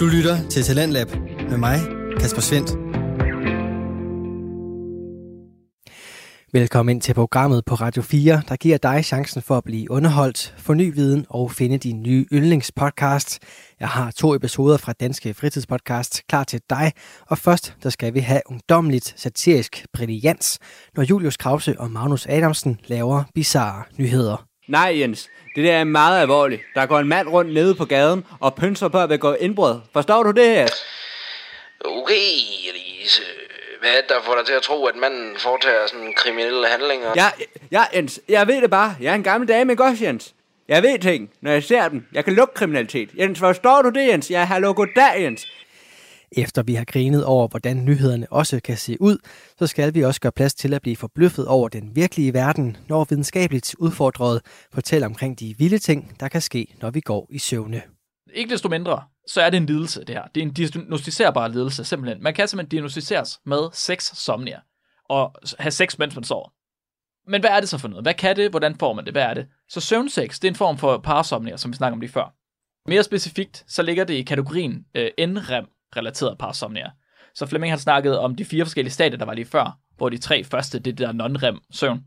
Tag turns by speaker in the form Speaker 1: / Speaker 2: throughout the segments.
Speaker 1: Du lytter til Talentlab med mig, Kasper Svendt. Velkommen ind til programmet på Radio 4, der giver dig chancen for at blive underholdt, få ny viden og finde din nye yndlingspodcast. Jeg har to episoder fra Danske Fritidspodcast klar til dig, og først der skal vi have ungdomligt satirisk brillians, når Julius Krause og Magnus Adamsen laver bizarre nyheder.
Speaker 2: Nej, Jens. Det der er meget alvorligt. Der går en mand rundt nede på gaden og pynser på at begå indbrud. Forstår du det her?
Speaker 3: Okay, Elise. Hvad er det, der får dig til at tro, at manden foretager sådan kriminelle handlinger?
Speaker 2: Ja, ja, Jens. Jeg ved det bare. Jeg er en gammel dame, ikke også, Jens? Jeg ved ting, når jeg ser dem. Jeg kan lukke kriminalitet. Jens, forstår du det, Jens? Jeg har lukket dag, Jens.
Speaker 1: Efter vi har grinet over, hvordan nyhederne også kan se ud, så skal vi også gøre plads til at blive forbløffet over den virkelige verden, når videnskabeligt udfordret fortæller omkring de vilde ting, der kan ske, når vi går i søvne.
Speaker 4: Ikke desto mindre, så er det en lidelse, det her. Det er en diagnostiserbar lidelse, simpelthen. Man kan simpelthen diagnostiseres med sex somnia, og have sex, mens man sover. Men hvad er det så for noget? Hvad kan det? Hvordan får man det? Hvad er det? Så søvnsex, det er en form for parasomnia, som vi snakker om lige før. Mere specifikt, så ligger det i kategorien øh, NREM, relateret parasomnia. Så Flemming har snakket om de fire forskellige stadier, der var lige før, hvor de tre første, det det der non-REM søvn.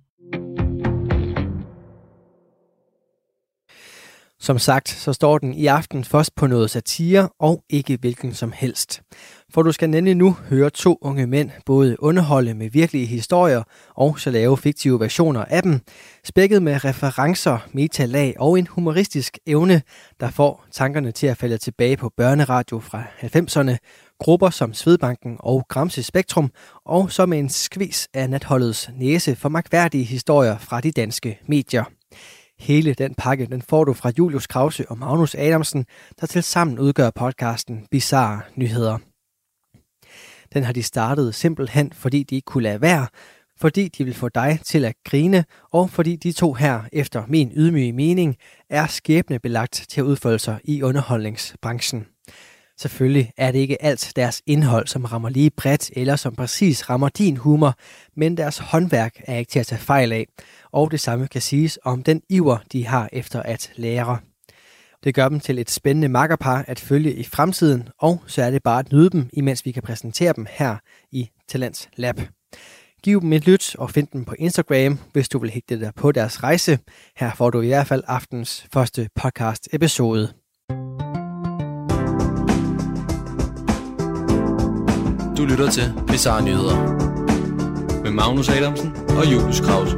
Speaker 1: Som sagt, så står den i aften først på noget satire og ikke hvilken som helst. For du skal nemlig nu høre to unge mænd både underholde med virkelige historier og så lave fiktive versioner af dem, spækket med referencer, metalag og en humoristisk evne, der får tankerne til at falde tilbage på børneradio fra 90'erne, grupper som Svedbanken og Gramse Spektrum, og som en skvis af natholdets næse for magværdige historier fra de danske medier. Hele den pakke, den får du fra Julius Krause og Magnus Adamsen, der til sammen udgør podcasten Bizarre Nyheder. Den har de startet simpelthen, fordi de ikke kunne lade være, fordi de vil få dig til at grine, og fordi de to her, efter min ydmyge mening, er skæbnebelagt til at udfolde sig i underholdningsbranchen. Selvfølgelig er det ikke alt deres indhold, som rammer lige bredt, eller som præcis rammer din humor, men deres håndværk er ikke til at tage fejl af, og det samme kan siges om den iver, de har efter at lære. Det gør dem til et spændende makkerpar at følge i fremtiden, og så er det bare at nyde dem, imens vi kan præsentere dem her i Talents Lab. Giv dem et lyt og find dem på Instagram, hvis du vil hægte dig på deres rejse. Her får du i hvert fald aftens første podcast-episode.
Speaker 5: Du lytter til Bizarre Nyheder med Magnus Adamsen og Julius Krause.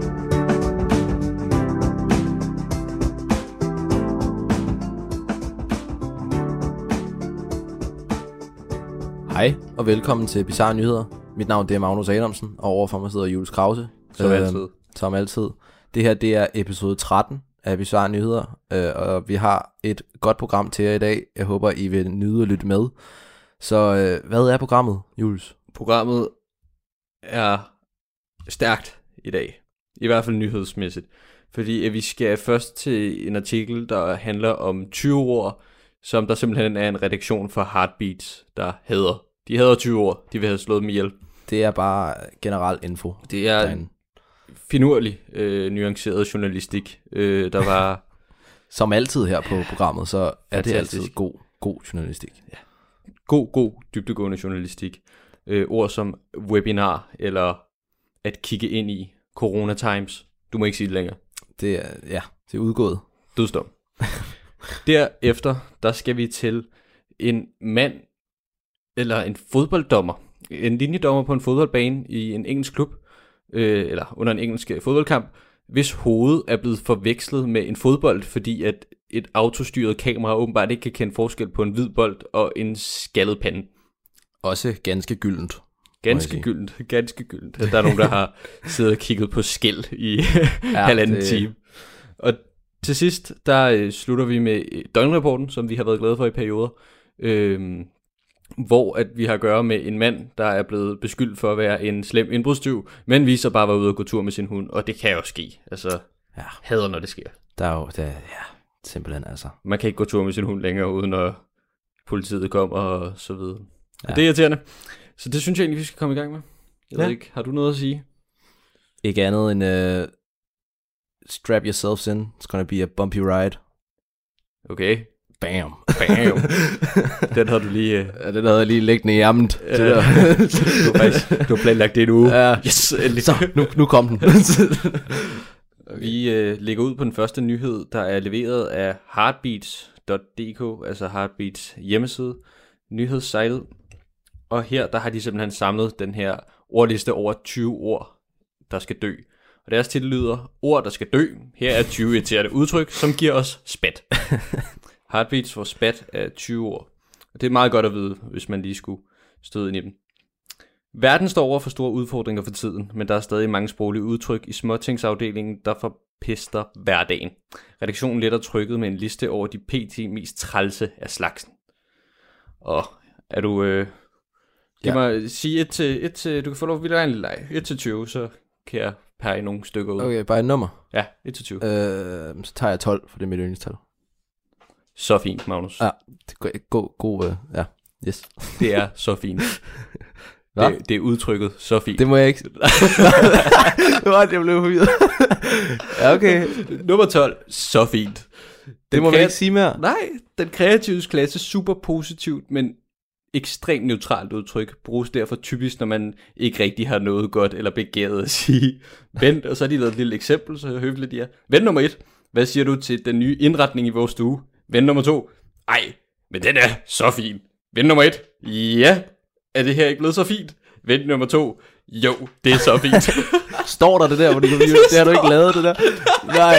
Speaker 5: Hej og velkommen til Bizarre Nyheder. Mit navn det er Magnus Adamsen, og overfor mig sidder Julius Krause.
Speaker 2: Som øhm, altid.
Speaker 5: Som altid. Det her det er episode 13 af Bizarre Nyheder, øh, og vi har et godt program til jer i dag. Jeg håber, I vil nyde at lytte med. Så øh, hvad er programmet, Julius?
Speaker 2: Programmet er stærkt i dag. I hvert fald nyhedsmæssigt. Fordi at vi skal først til en artikel, der handler om 20 ord, som der simpelthen er en redaktion for Heartbeats, der hedder. De hedder 20 ord, de vil have slået dem ihjel.
Speaker 5: Det er bare generel info.
Speaker 2: Det er derinde. finurlig, øh, nuanceret journalistik, øh, der var...
Speaker 5: Som altid her på programmet, så er det altid god, god journalistik. Ja.
Speaker 2: God, god, dybdegående journalistik. Øh, ord som webinar, eller at kigge ind i Corona Times. Du må ikke sige det længere.
Speaker 5: Det er, ja, det er udgået.
Speaker 2: Dødsdom. Derefter, der skal vi til en mand, eller en fodbolddommer, en linjedommer på en fodboldbane i en engelsk klub, øh, eller under en engelsk fodboldkamp, hvis hoved er blevet forvekslet med en fodbold, fordi at et autostyret kamera åbenbart ikke kan kende forskel på en hvid bold og en skaldet pande.
Speaker 5: Også ganske gyldent.
Speaker 2: Ganske gyldent, ganske gyldent. Der er nogen, der har siddet og kigget på skæld i ja, halvanden det... time. Og til sidst, der øh, slutter vi med øh, døgnrapporten, som vi har været glade for i perioder. Øh, hvor at vi har at gøre med en mand, der er blevet beskyldt for at være en slem indbrudstyv, men viser bare at være ude og gå tur med sin hund, og det kan jo ske. Altså, ja. hader, når det sker.
Speaker 5: Der er jo, det, ja, simpelthen altså.
Speaker 2: Man kan ikke gå tur med sin hund længere, uden at politiet kommer og så videre. Ja. Og det er irriterende. Så det synes jeg egentlig, vi skal komme i gang med. Jeg ja. ved ikke, har du noget at sige?
Speaker 5: Ikke andet end uh, strap yourselves in. It's gonna be a bumpy ride.
Speaker 2: Okay.
Speaker 5: Bam.
Speaker 2: Bam. den har du lige... Uh...
Speaker 5: Ja, den havde jeg lige liggende i ærmet.
Speaker 2: Ja. du, har faktisk, du har planlagt det en uge.
Speaker 5: Ja.
Speaker 2: Yes, endelig.
Speaker 5: Så, nu, nu kom den.
Speaker 2: Vi øh, lægger ud på den første nyhed, der er leveret af heartbeats.dk, altså Heartbeats hjemmeside, nyhedssejlet. Og her, der har de simpelthen samlet den her ordliste over 20 ord, der skal dø. Og deres titel lyder, ord der skal dø. Her er 20 irriterende udtryk, som giver os spat. Heartbeats for spat er 20 ord. Og det er meget godt at vide, hvis man lige skulle støde ind i dem. Verden står over for store udfordringer for tiden, men der er stadig mange sproglige udtryk i småtingsafdelingen, der forpester hverdagen. Redaktionen letter trykket med en liste over de pt. mest trælse af slagsen. Og er du... Øh, giv
Speaker 5: Ja.
Speaker 2: mig, sige et til, et til... Du kan få lov at vide en leg. 1 til 20, så kan jeg pege nogle stykker ud.
Speaker 5: Okay, bare et nummer.
Speaker 2: Ja, 1 til 20.
Speaker 5: Øh, så tager jeg 12, for det er mit yndlingstal.
Speaker 2: Så fint, Magnus.
Speaker 5: Ja. Det er god, god, øh, ja. Yes.
Speaker 2: Det er så fint.
Speaker 5: Hva?
Speaker 2: Det, det er udtrykket så fint.
Speaker 5: Det må jeg ikke. det var, jeg blev forvirret. ja, okay.
Speaker 2: Nummer 12. Så fint.
Speaker 5: Det må
Speaker 2: kreat-
Speaker 5: vi ikke sige mere.
Speaker 2: Nej, den kreative klasse super positivt, men ekstremt neutralt udtryk bruges derfor typisk, når man ikke rigtig har noget godt eller begæret at sige. Vent, og så har de lavet et lille eksempel, så høfligt de er. Ven nummer et. Hvad siger du til den nye indretning i vores stue? Ven nummer to. Ej, men den er så fin. Ven nummer et. Ja, er det her ikke blevet så fint? Ven nummer to. Jo, det er så fint.
Speaker 5: Står der det der, hvor du kan Det har du ikke lavet, det der. Nej.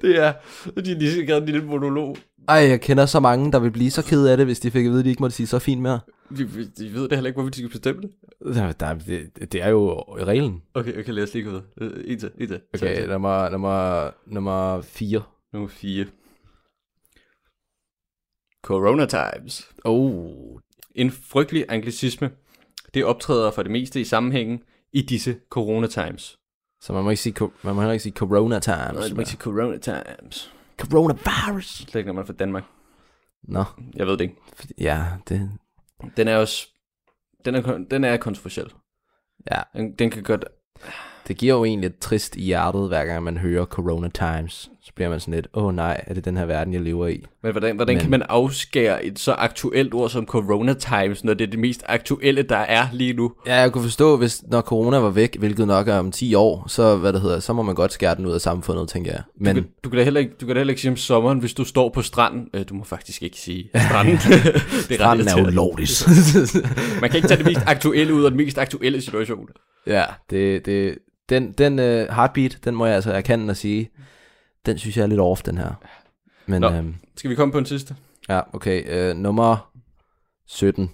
Speaker 2: det er, de har lige skrevet en lille monolog.
Speaker 5: Ej, jeg kender så mange, der vil blive så ked af det, hvis de fik at vide, at de ikke måtte sige så fint mere.
Speaker 2: De, de ved det heller ikke, hvorfor de skal bestemme det.
Speaker 5: Der, der, det, det er jo reglen.
Speaker 2: Okay, okay, lad os lige gå videre. Øh, En til, en til.
Speaker 5: Okay, nummer, nummer, nummer 4.
Speaker 2: Nummer 4. Corona Times.
Speaker 5: Oh,
Speaker 2: En frygtelig anglicisme. Det optræder for det meste i sammenhængen i disse Corona Times.
Speaker 5: så man må ikke sige, man må heller ikke sige corona times.
Speaker 2: Nej, det må ikke sige Corona Times.
Speaker 5: Coronavirus.
Speaker 2: Slet ikke, når man er fra Danmark.
Speaker 5: Nå,
Speaker 2: Jeg ved det ikke.
Speaker 5: ja, det,
Speaker 2: Den er også... Den er, den er kontroversiel.
Speaker 5: ja,
Speaker 2: Den, den kan godt...
Speaker 5: det giver jo egentlig et trist i hjertet, hver gang man hører corona times. Så bliver man sådan lidt, åh oh, nej, er det den her verden, jeg lever i?
Speaker 2: Men hvordan, hvordan
Speaker 5: Men-
Speaker 2: kan man afskære et så aktuelt ord som Corona Times, når det er det mest aktuelle, der er lige nu?
Speaker 5: Ja, jeg kunne forstå, hvis når corona var væk, hvilket nok er om 10 år, så, hvad det hedder, så må man godt skære den ud af samfundet, tænker jeg. Men
Speaker 2: Du, kan, du, kan da heller ikke, du kan da heller ikke sige om sommeren, hvis du står på stranden. Øh, du må faktisk ikke sige stranden. det er
Speaker 5: stranden er ulovligt.
Speaker 2: Man kan ikke tage det mest aktuelle ud af den mest aktuelle situation.
Speaker 5: ja, det, det, den, den uh, heartbeat, den må jeg altså erkende og sige, den synes jeg er lidt off, den her. Men
Speaker 2: Nå.
Speaker 5: øhm,
Speaker 2: Skal vi komme på en sidste?
Speaker 5: ja, okay, uh, nummer 17.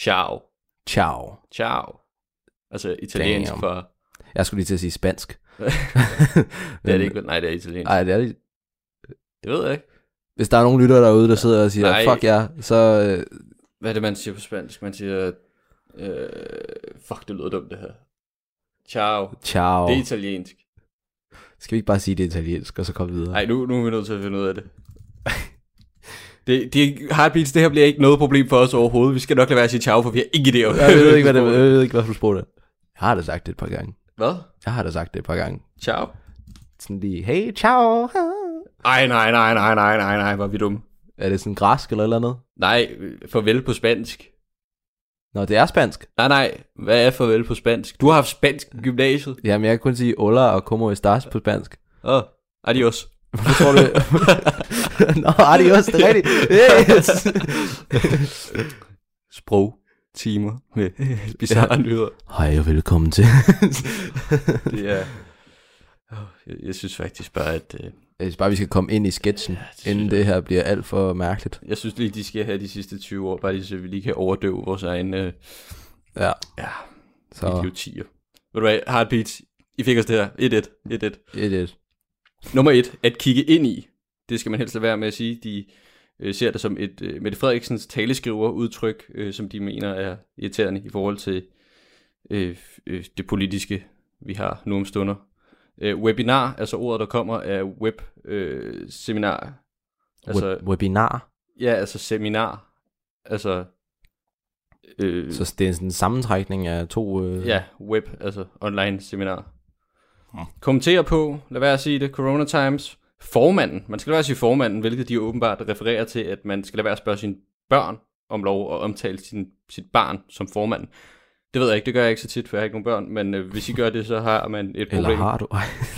Speaker 2: Ciao.
Speaker 5: Ciao.
Speaker 2: Ciao. Altså italiensk
Speaker 5: Damn.
Speaker 2: for...
Speaker 5: Jeg skulle lige til at sige spansk.
Speaker 2: Det er det ikke. Nej, det er italiensk.
Speaker 5: Nej, det er det.
Speaker 2: Det ved jeg ikke.
Speaker 5: Hvis der er nogen lyttere derude, der sidder og siger,
Speaker 2: Nej.
Speaker 5: fuck ja, så... Øh,
Speaker 2: Hvad er det, man siger på spansk? Man siger... Øh, fuck, det lyder dumt, det her. Ciao.
Speaker 5: ciao.
Speaker 2: Det er italiensk.
Speaker 5: Skal vi ikke bare sige det er italiensk, og så komme videre?
Speaker 2: Nej, nu, nu er vi nødt til at finde ud af det. Det, det, heartbeats, det her bliver ikke noget problem for os overhovedet. Vi skal nok lade være at sige ciao, for vi har ingen idé om
Speaker 5: Jeg ved ikke, hvad, det, jeg ved ikke, hvad du spurgte. Jeg har da sagt det et par gange.
Speaker 2: Hvad?
Speaker 5: Jeg har da sagt det et par gange.
Speaker 2: Ciao?
Speaker 5: Sådan lige, hey, ciao.
Speaker 2: Ej, nej, nej, nej, nej, nej, nej, hvor er vi dumme.
Speaker 5: Er det sådan græsk eller eller andet?
Speaker 2: Nej, farvel på spansk.
Speaker 5: Nå, det er spansk.
Speaker 2: Nej, nej, hvad er farvel på spansk? Du har haft spansk i gymnasiet.
Speaker 5: Jamen, jeg kan kun sige hola og como estás på spansk.
Speaker 2: Åh, oh, adios.
Speaker 5: Hvad tror du? Nå, adios, det er rigtigt. Yes.
Speaker 2: Sprog timer med bizarre nyheder.
Speaker 5: Hej og velkommen til.
Speaker 2: Det er... Jeg, jeg synes faktisk bare, at... Øh,
Speaker 5: Jeg synes bare, vi skal komme ind i sketchen,
Speaker 2: det
Speaker 5: ja,
Speaker 2: synes
Speaker 5: inden
Speaker 2: jeg.
Speaker 5: det her bliver alt for mærkeligt.
Speaker 2: jeg synes lige, de skal have de sidste 20 år, bare lige så vi lige kan overdøve vores egen øh,
Speaker 5: Ja,
Speaker 2: ja,
Speaker 5: så
Speaker 2: idiotier. Ved du hvad, Heartbeats, I fik os det her. 1-1. 1-1.
Speaker 5: et, et.
Speaker 2: Nummer 1. At kigge ind i. Det skal man helst lade være med at sige. De øh, ser det som et øh, Mette Frederiksens taleskriver udtryk, øh, som de mener er irriterende i forhold til øh, øh, det politiske, vi har nu om stunder. Øh, webinar, altså ordet, der kommer, er web øh, seminar. Altså,
Speaker 5: Web- webinar.
Speaker 2: ja, altså seminar. Altså, øh,
Speaker 5: Så det er sådan en sammentrækning af to... Øh...
Speaker 2: Ja, web, altså online seminar. Kommentere på, lad være at sige det, Corona Times. formanden. Man skal lade være at sige formanden, hvilket de åbenbart refererer til, at man skal lade være at spørge sine børn om lov at omtale sin, sit barn som formand. Det ved jeg ikke, det gør jeg ikke så tit, for jeg har ikke nogen børn, men øh, hvis I gør det, så har man et problem.
Speaker 5: Eller har du?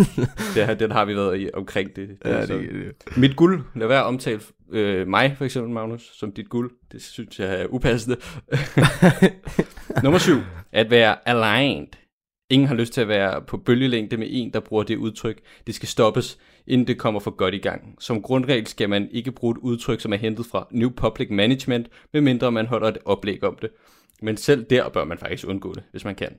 Speaker 2: det, her, den har vi været i, omkring det. det,
Speaker 5: Ja, det- det-
Speaker 2: Mit guld, lad være at omtale øh, mig, for eksempel, Magnus, som dit guld. Det synes jeg er upassende. Nummer syv. At være aligned. Ingen har lyst til at være på bølgelængde med en, der bruger det udtryk. Det skal stoppes, inden det kommer for godt i gang. Som grundregel skal man ikke bruge et udtryk, som er hentet fra New Public Management, medmindre man holder et oplæg om det. Men selv der bør man faktisk undgå det, hvis man kan.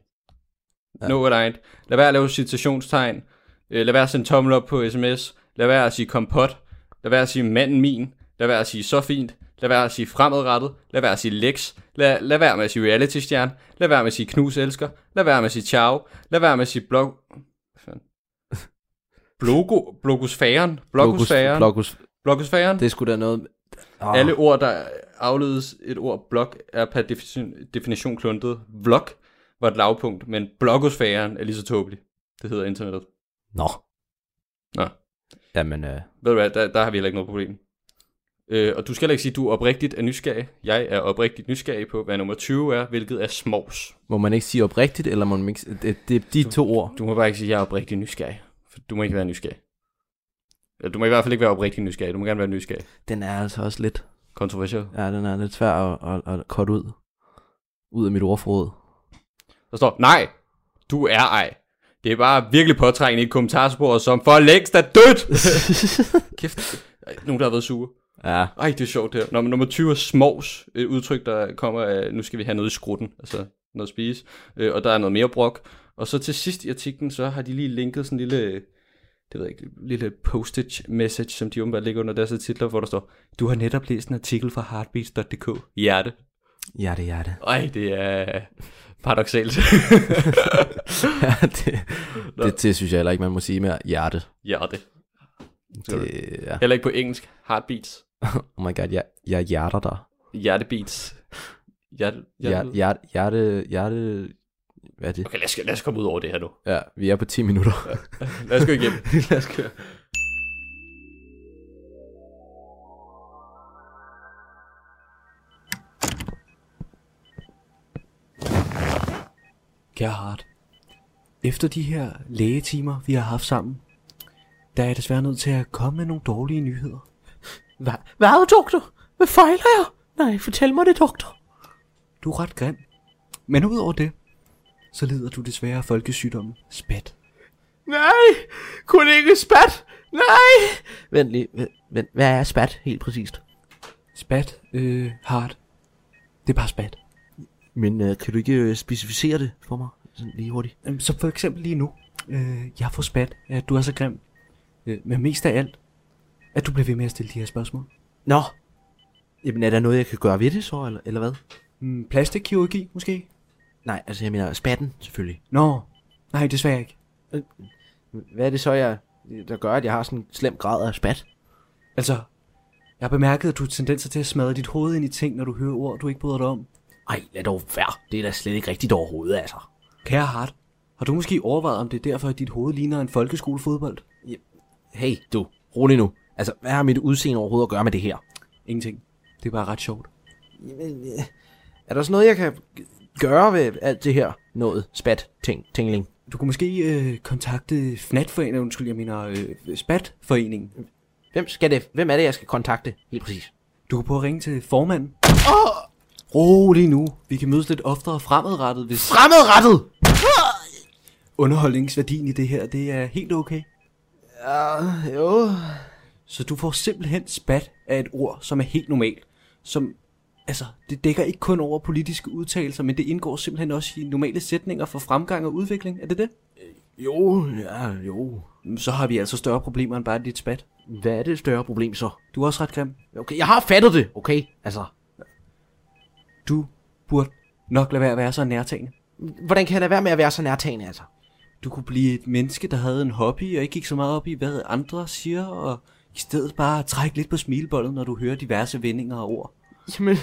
Speaker 2: Ja. No aligned. Lad være at lave citationstegn. Øh, Lad være at sende tommel op på sms. Lad være at sige kompot. Lad være at sige manden min. Lad være at sige så fint. Lad være at sige fremadrettet. Lad være at sige lex. Lad, lad være med at sige reality stjerne. Lad være med at sige knus elsker. Lad være med at sige ciao. Lad være med at sige blog... Blogo, blogosfæren. Blogosfæren.
Speaker 5: Blogus.
Speaker 2: Blogosfæren.
Speaker 5: Det sgu da noget... Oh,
Speaker 2: Alle ord, der afledes et ord blog, er per definition, definition kluntet. Vlog var et lavpunkt, men blogosfæren er lige så tåbelig. Det hedder internettet.
Speaker 5: Nå.
Speaker 2: Nå.
Speaker 5: Jamen, øh,
Speaker 2: Ved du hvad, der, der har vi heller ikke noget problem. Øh, og du skal heller ikke sige, at du er oprigtigt er nysgerrig. Jeg er oprigtigt nysgerrig på, hvad nummer 20 er, hvilket er smås.
Speaker 5: må man ikke sige oprigtigt, eller må man ikke... Det, det er de to ord.
Speaker 2: Du må bare ikke sige, at jeg er oprigtigt nysgerrig. For du må ikke være nysgerrig. Du må i hvert fald ikke være oprigtigt nysgerrig. Du må gerne være nysgerrig.
Speaker 5: Den er altså også lidt...
Speaker 2: Kontroversiel.
Speaker 5: Ja, den er lidt svær at, at, at korte ud. Ud af mit ordforråd.
Speaker 2: Der står, nej, du er ej. Det er bare virkelig påtrængende i et kommentarspor, som for længst er dødt. Kæft, Ej, nogen der har været sure.
Speaker 5: Ja.
Speaker 2: Ej, det er sjovt det her. Nå, men nummer 20 er smås. Et udtryk, der kommer af, nu skal vi have noget i skrutten. Altså noget at spise. Øh, og der er noget mere brok. Og så til sidst i artiklen, så har de lige linket sådan en lille, det ved jeg ikke, lille postage message, som de åbenbart ligger under deres titler, hvor der står, du har netop læst en artikel fra heartbeats.dk. Hjerte.
Speaker 5: Ja, det er det.
Speaker 2: Ej, det er paradoxalt.
Speaker 5: ja, det, det, det, synes jeg heller ikke, man må sige mere. Hjerte.
Speaker 2: Hjerte.
Speaker 5: Det, ja.
Speaker 2: Heller ikke på engelsk. Heartbeats.
Speaker 5: Oh my god, jeg, jeg hjerter dig.
Speaker 2: Hjertebeats. Hjerte, hjerte.
Speaker 5: Hjerte, hjerte, hjerte, hjerte, hvad er det?
Speaker 2: Okay, lad os, lad os komme ud over det her nu.
Speaker 5: Ja, vi er på 10 minutter.
Speaker 2: Lad os gå igennem.
Speaker 5: Lad os køre.
Speaker 1: Gerhard, efter de her lægetimer, vi har haft sammen, der er jeg desværre nødt til at komme med nogle dårlige nyheder.
Speaker 5: Hvad, hvad, doktor? Hvad fejler jeg? Nej, fortæl mig det, doktor.
Speaker 1: Du er ret grim. Men udover det, så lider du desværre af folkesygdommen spat.
Speaker 5: Nej, kun ikke spat. Nej. Vent lige, vent, hvad er spat helt præcist?
Speaker 1: Spat, øh, hard. Det er bare spat.
Speaker 5: Men øh, kan du ikke øh, specificere det for mig? Sådan lige hurtigt.
Speaker 1: Så for eksempel lige nu, øh, jeg får spat, at du er så grim. Øh, men mest af alt, at du bliver ved med at stille de her spørgsmål.
Speaker 5: Nå. Jamen er der noget, jeg kan gøre ved det så, eller, eller hvad?
Speaker 1: Mm, plastikkirurgi, måske?
Speaker 5: Nej, altså jeg mener spatten selvfølgelig.
Speaker 1: Nå, nej, desværre ikke.
Speaker 5: Hvad er det så, jeg, der gør, at jeg har sådan en slem grad af spat?
Speaker 1: Altså, jeg har bemærket, at du har tendenser til at smadre dit hoved ind i ting, når du hører ord, du ikke bryder dig om.
Speaker 5: Ej, lad dog være. Det er da slet ikke rigtigt overhovedet, altså.
Speaker 1: Kære Hart, har du måske overvejet, om det er derfor, at dit hoved ligner en folkeskolefodbold?
Speaker 5: Hey, du, rolig nu. Altså, hvad har mit udseende overhovedet at gøre med det her?
Speaker 1: Ingenting. Det er bare ret sjovt.
Speaker 5: Jamen, øh, er der sådan noget, jeg kan gøre ved alt det her? Noget spat, ting, tingling.
Speaker 1: Du kunne måske øh, kontakte FNAT-foreningen, undskyld, jeg mener øh, SPAT-foreningen.
Speaker 5: Hvem, skal det, hvem er det, jeg skal kontakte? Helt præcis.
Speaker 1: Du kan prøve at ringe til formanden. Oh! Rolig nu. Vi kan mødes lidt oftere fremadrettet, hvis
Speaker 5: Fremadrettet!
Speaker 1: underholdningsværdien i det her, det er helt okay.
Speaker 5: Ja, jo.
Speaker 1: Så du får simpelthen spat af et ord, som er helt normalt. Som, altså, det dækker ikke kun over politiske udtalelser, men det indgår simpelthen også i normale sætninger for fremgang og udvikling. Er det det?
Speaker 5: Jo, ja, jo.
Speaker 1: Så har vi altså større problemer end bare dit spat.
Speaker 5: Hvad er det større problem så?
Speaker 1: Du er også ret grim.
Speaker 5: Okay, jeg har fattet det, okay? Altså,
Speaker 1: Du burde nok lade være at være så nærtagende.
Speaker 5: hvordan kan jeg lade være med at være så nærtagende, altså?
Speaker 1: Du kunne blive et menneske, der havde en hobby, og ikke gik så meget op i, hvad andre siger, og i stedet bare trække lidt på smilbollet, når du hører diverse vendinger og ord.
Speaker 5: Jamen,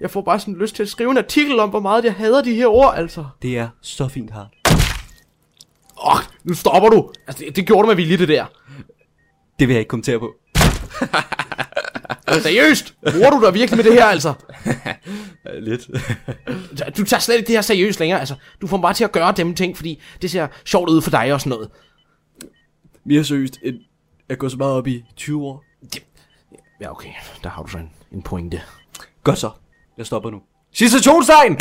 Speaker 5: jeg får bare sådan lyst til at skrive en artikel om, hvor meget jeg hader de her ord, altså.
Speaker 1: Det er så fint, Hart.
Speaker 5: Åh, nu stopper du! Altså, det, det gjorde du med vilje, det der.
Speaker 2: Det vil jeg ikke kommentere på.
Speaker 6: Seriøst? Bruger du dig virkelig med det her, altså?
Speaker 2: Lidt.
Speaker 6: Du tager slet ikke det her seriøst længere, altså. Du får mig bare til at gøre dem ting, fordi det ser sjovt ud for dig og sådan noget.
Speaker 2: Mere seriøst end at gå så meget op i 20 år.
Speaker 6: Ja, okay. Der har du så en, en pointe.
Speaker 2: Godt så. Jeg stopper nu. Situationstegn!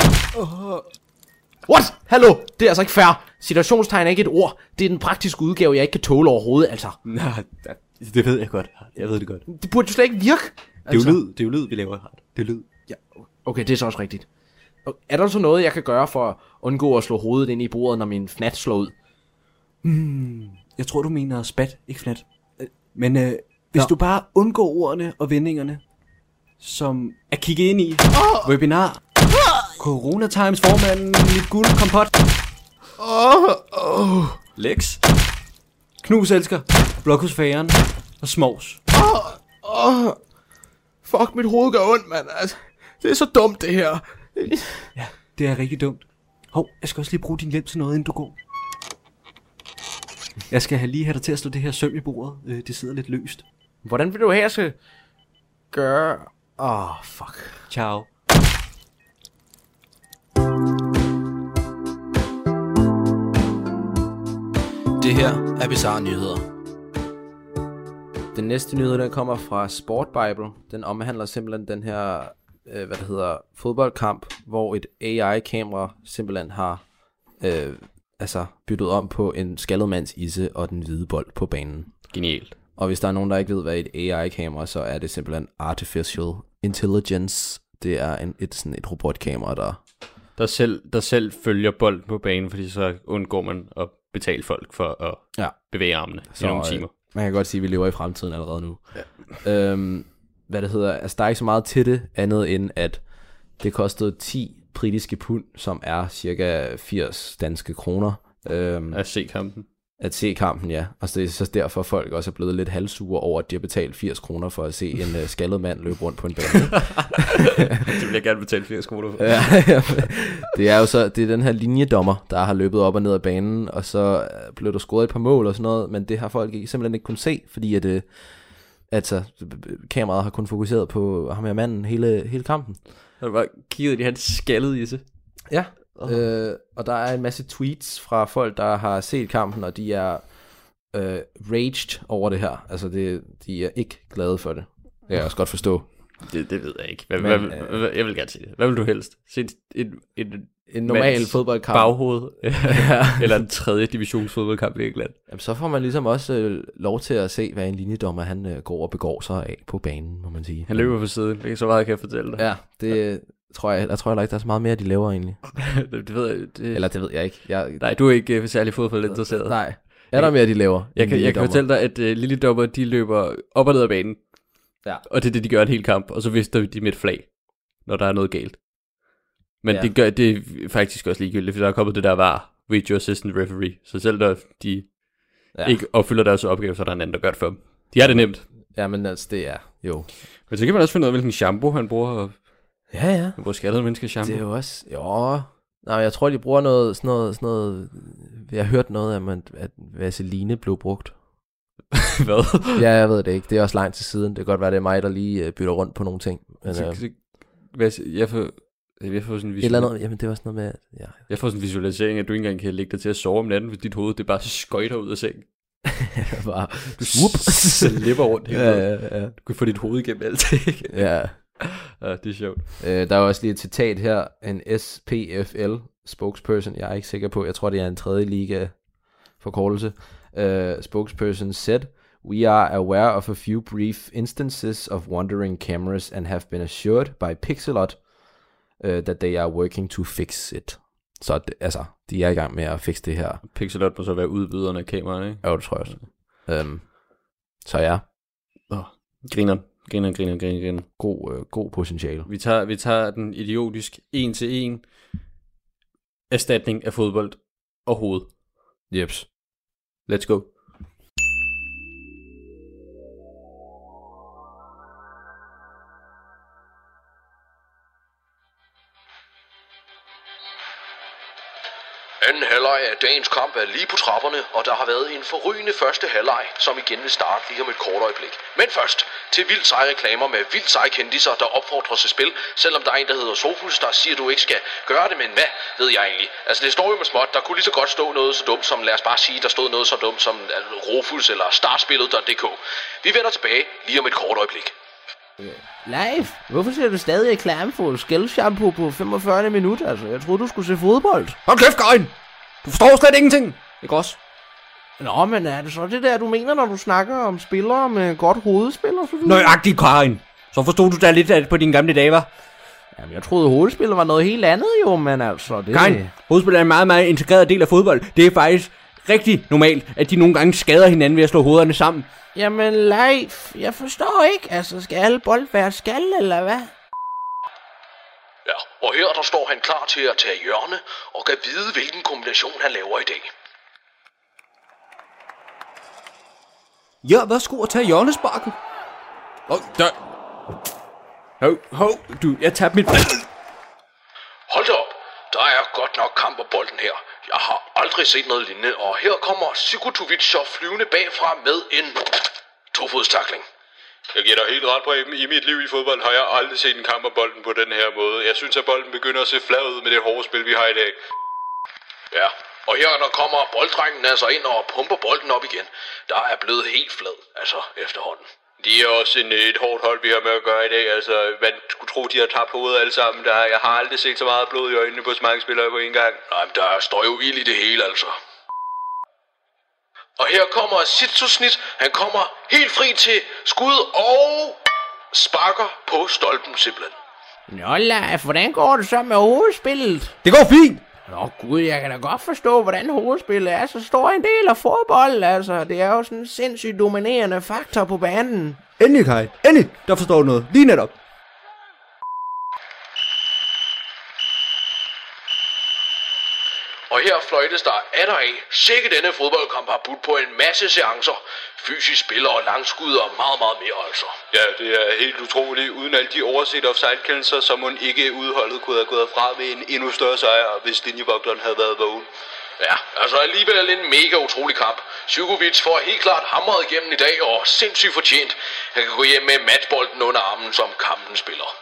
Speaker 6: What? Hallo? Det er altså ikke fair. Situationstegn er ikke et ord. Det er den praktiske udgave, jeg ikke kan tåle overhovedet, altså.
Speaker 2: Nej, det ved jeg godt. Jeg ved det godt.
Speaker 6: Det burde jo slet ikke virke.
Speaker 2: Det er
Speaker 6: Altså.
Speaker 2: jo lyd, det er jo lyd, vi laver. Det er lyd.
Speaker 6: Ja, okay, det er så også rigtigt. Er der så noget, jeg kan gøre for at undgå at slå hovedet ind i bordet, når min fnat slår ud?
Speaker 2: Jeg tror, du mener spat, ikke fnat. Øh, Men øh, hvis
Speaker 6: Nå.
Speaker 2: du bare undgår ordene og vendingerne, som at kigge ind i webinar, Corona Times formand, mit guld kompot, Lex, Knus elsker, Blokhusfæren og Smovs.
Speaker 6: Fuck, mit hoved gør ondt, mand. Altså, det er så dumt, det her.
Speaker 2: Ja, det er rigtig dumt. Hov, jeg skal også lige bruge din hjælp til noget, inden du går. Jeg skal have lige have dig til at slå det her søm i bordet. Øh, Det sidder lidt løst.
Speaker 6: Hvordan vil du have, jeg skal gøre... Åh, oh, fuck.
Speaker 2: Ciao.
Speaker 5: Det her er Bizarre Nyheder. Den næste nyhed, den kommer fra Sport Bible. Den omhandler simpelthen den her, øh, hvad det hedder, fodboldkamp, hvor et AI-kamera simpelthen har øh, altså byttet om på en skaldet mands isse og den hvide bold på banen.
Speaker 2: Genialt.
Speaker 5: Og hvis der er nogen, der ikke ved, hvad et AI-kamera, så er det simpelthen Artificial Intelligence. Det er en, et, sådan et robotkamera, der...
Speaker 2: Der selv, der selv følger bolden på banen, fordi så undgår man at betale folk for at
Speaker 5: Ja.
Speaker 2: bevæge armene så, i nogle
Speaker 5: øh,
Speaker 2: timer.
Speaker 5: Man kan godt sige, at vi lever i fremtiden allerede nu. Ja. Øhm, hvad det hedder, altså der er ikke så meget til det, andet end at det kostede 10 britiske pund, som er cirka 80 danske kroner. Øhm,
Speaker 2: At se kampen.
Speaker 5: At se kampen, ja. Og så det er så derfor, folk også er blevet lidt halvsure over, at de har betalt 80 kroner for at se en uh, skaldet mand løbe rundt på en bane.
Speaker 2: det vil jeg gerne betale 80 kroner for.
Speaker 5: ja, det er jo så, det er den her linjedommer, der har løbet op og ned af banen, og så øh, blev der scoret et par mål og sådan noget, men det har folk ikke, simpelthen ikke kunnet se, fordi at, øh, altså, kameraet har kun fokuseret på ham her manden hele, hele kampen.
Speaker 2: Har du bare kigget i hans skaldede isse?
Speaker 5: Ja. Øh, og der er en masse tweets fra folk, der har set kampen, og de er øh, raged over det her. Altså, det, de er ikke glade for det. Det kan jeg også godt forstå.
Speaker 2: Det, det ved jeg ikke. Hvad,
Speaker 5: Men,
Speaker 2: hvad,
Speaker 5: øh,
Speaker 2: hvad, jeg vil gerne se det. Hvad vil du helst? Se et, et, et
Speaker 5: En normal fodboldkamp.
Speaker 2: baghoved? eller en tredje divisions fodboldkamp i England?
Speaker 5: Jamen, så får man ligesom også øh, lov til at se, hvad en linjedommer han øh, går og begår sig af på banen, må man sige.
Speaker 2: Han løber på siden. Det er så meget, kan jeg fortælle dig.
Speaker 5: Ja, det tror jeg, jeg tror heller ikke, der er så meget mere, de laver egentlig.
Speaker 2: det, ved jeg. Det,
Speaker 5: Eller det ved jeg ikke. Jeg,
Speaker 2: Nej, du er ikke uh, særlig fodboldinteresseret.
Speaker 5: Nej. Er der mere, de laver?
Speaker 2: Jeg kan, jeg kan fortælle dig, at uh, lille dommer, de løber op og ned af banen.
Speaker 5: Ja.
Speaker 2: Og det er det, de gør en hel kamp. Og så vister de med et flag, når der er noget galt. Men
Speaker 5: Ja.
Speaker 2: det, gør, det er faktisk også ligegyldigt, for der er kommet det der var video assistant referee. Så selv når de
Speaker 5: ja.
Speaker 2: ikke opfylder deres opgave, så er der en anden, der gør det for dem. De har det nemt.
Speaker 5: Ja, men altså, det er jo...
Speaker 2: Men så kan man også finde ud af, hvilken shampoo han bruger. Og
Speaker 5: Ja, ja.
Speaker 2: han bruger skattede mennesker shampoo.
Speaker 5: Det er jo også... Jo... Nej, jeg tror, de bruger noget, sådan noget, sådan noget... Jeg har hørt noget at, at Vaseline blev brugt.
Speaker 2: Hvad?
Speaker 5: Ja, jeg ved det ikke. Det er også langt til siden. Det kan godt være, det er mig, der lige øh, bytter rundt på nogle ting. Men,
Speaker 2: så,
Speaker 5: øh,
Speaker 2: så, jeg får, jeg får sådan en
Speaker 5: et eller
Speaker 2: visual,
Speaker 5: andet... Jamen, det var sådan noget med... Ja,
Speaker 2: jeg får sådan en visualisering, at du ikke engang kan ligge dig til at sove om natten, fordi dit hoved det bare skøjter ud af sengen.
Speaker 5: bare...
Speaker 2: Du slipper rundt hele
Speaker 5: ja, ja, ja.
Speaker 2: Du kan få dit hoved igennem alt.
Speaker 5: ja.
Speaker 2: ja, det er sjovt.
Speaker 5: Øh, der er også lige et citat her. En SPFL spokesperson. Jeg er ikke sikker på. Jeg tror, det er en tredje liga forkortelse. Uh, spokesperson said, We are aware of a few brief instances of wandering cameras and have been assured by Pixelot uh, that they are working to fix it. Så det, altså, de er i gang med at fikse det her.
Speaker 2: Pixelot må så være udbyderne af kameraerne, ikke?
Speaker 5: Ja, det tror jeg også. Um, så ja,
Speaker 2: Griner, griner, griner, griner, griner.
Speaker 5: god, uh, god potentiale.
Speaker 2: Vi tager, vi tager den idiotisk en til en erstatning af fodbold og hoved.
Speaker 5: Jeps.
Speaker 2: Let's go.
Speaker 3: Anden halvleg af dagens kamp er lige på trapperne, og der har været en forrygende første halvleg, som igen vil starte lige om et kort øjeblik. Men først til vildt seje reklamer med vildt seje kendiser, der opfordrer til spil, selvom der er en, der hedder Sofus, der siger, at du ikke skal gøre det, men hvad ved jeg egentlig? Altså det står jo med småt, der kunne lige så godt stå noget så dumt som, lad os bare sige, der stod noget så dumt som altså, Rofus eller startspillet.dk. Vi vender tilbage lige om et kort øjeblik.
Speaker 5: Leif, hvorfor ser du stadig reklame for skældshampoo på 45 minutter? Altså, jeg troede, du skulle se fodbold.
Speaker 2: Hold kæft, Karin! Du forstår slet ingenting, ikke også?
Speaker 5: Nå, men er det så det der, du mener, når du snakker om spillere med godt hovedspil og så videre?
Speaker 2: Nøjagtigt, Karin. Så forstod du da lidt af det på dine gamle dage, var?
Speaker 5: Jamen, jeg troede, hovedspil var noget helt andet jo, men altså... Det...
Speaker 2: Karin, hovedspil er en meget, meget integreret del af fodbold. Det er faktisk rigtig normalt, at de nogle gange skader hinanden ved at slå hovederne sammen.
Speaker 5: Jamen, Leif, jeg forstår ikke. Altså, skal alle bold være skal, eller hvad?
Speaker 3: Ja, og her der står han klar til at tage hjørne og kan vide, hvilken kombination han laver i dag.
Speaker 2: Ja, værsgo at tage hjørnesparket. Åh, oh, der... Hov, hov, du, jeg tabte mit...
Speaker 3: Hold da op, der er godt nok kamp om bolden her. Jeg har aldrig set noget lignende, og her kommer Sikutovic så flyvende bagfra med en tofodstakling.
Speaker 7: Jeg giver dig helt ret på, i mit liv i fodbold har jeg aldrig set en kamp om bolden på den her måde. Jeg synes, at bolden begynder at se flad ud med det hårde spil, vi har i dag.
Speaker 3: Ja, og her der kommer bolddrengen altså ind og pumper bolden op igen. Der er blevet helt flad, altså efterhånden.
Speaker 7: De er også en, et hårdt hold, vi har med at gøre i dag. Altså, man skulle tro, de har tabt hovedet alle sammen. Der, jeg har aldrig set så meget blod i øjnene på så mange spillere på en gang.
Speaker 3: Nej, men der står jo ild i det hele, altså. Og her kommer Sitsusnit. Han kommer helt fri til skud og sparker på stolpen simpelthen.
Speaker 5: Nå, Leif, hvordan går det så med hovedspillet?
Speaker 2: Det går fint!
Speaker 5: Nå gud, jeg kan da godt forstå, hvordan hovedspillet er så stor en del af fodbold, altså. Det er jo sådan en sindssygt dominerende faktor på banen.
Speaker 2: Endelig, Kai. Endelig. Der forstår du noget. Lige netop.
Speaker 3: Og her fløjtes der atter af. Sikke denne fodboldkamp har budt på en masse seancer. Fysisk spiller og langskud og meget, meget mere altså.
Speaker 7: Ja, det er helt utroligt. Uden alle de overset offside-kendelser, så må ikke udholdet kunne have gået fra med en endnu større sejr, hvis linjevogteren havde været vågen.
Speaker 3: Ja, altså alligevel en mega utrolig kamp. Sjukovic får helt klart hamret igennem i dag, og sindssygt fortjent. Han kan gå hjem med matchbolden under armen, som kampen spiller.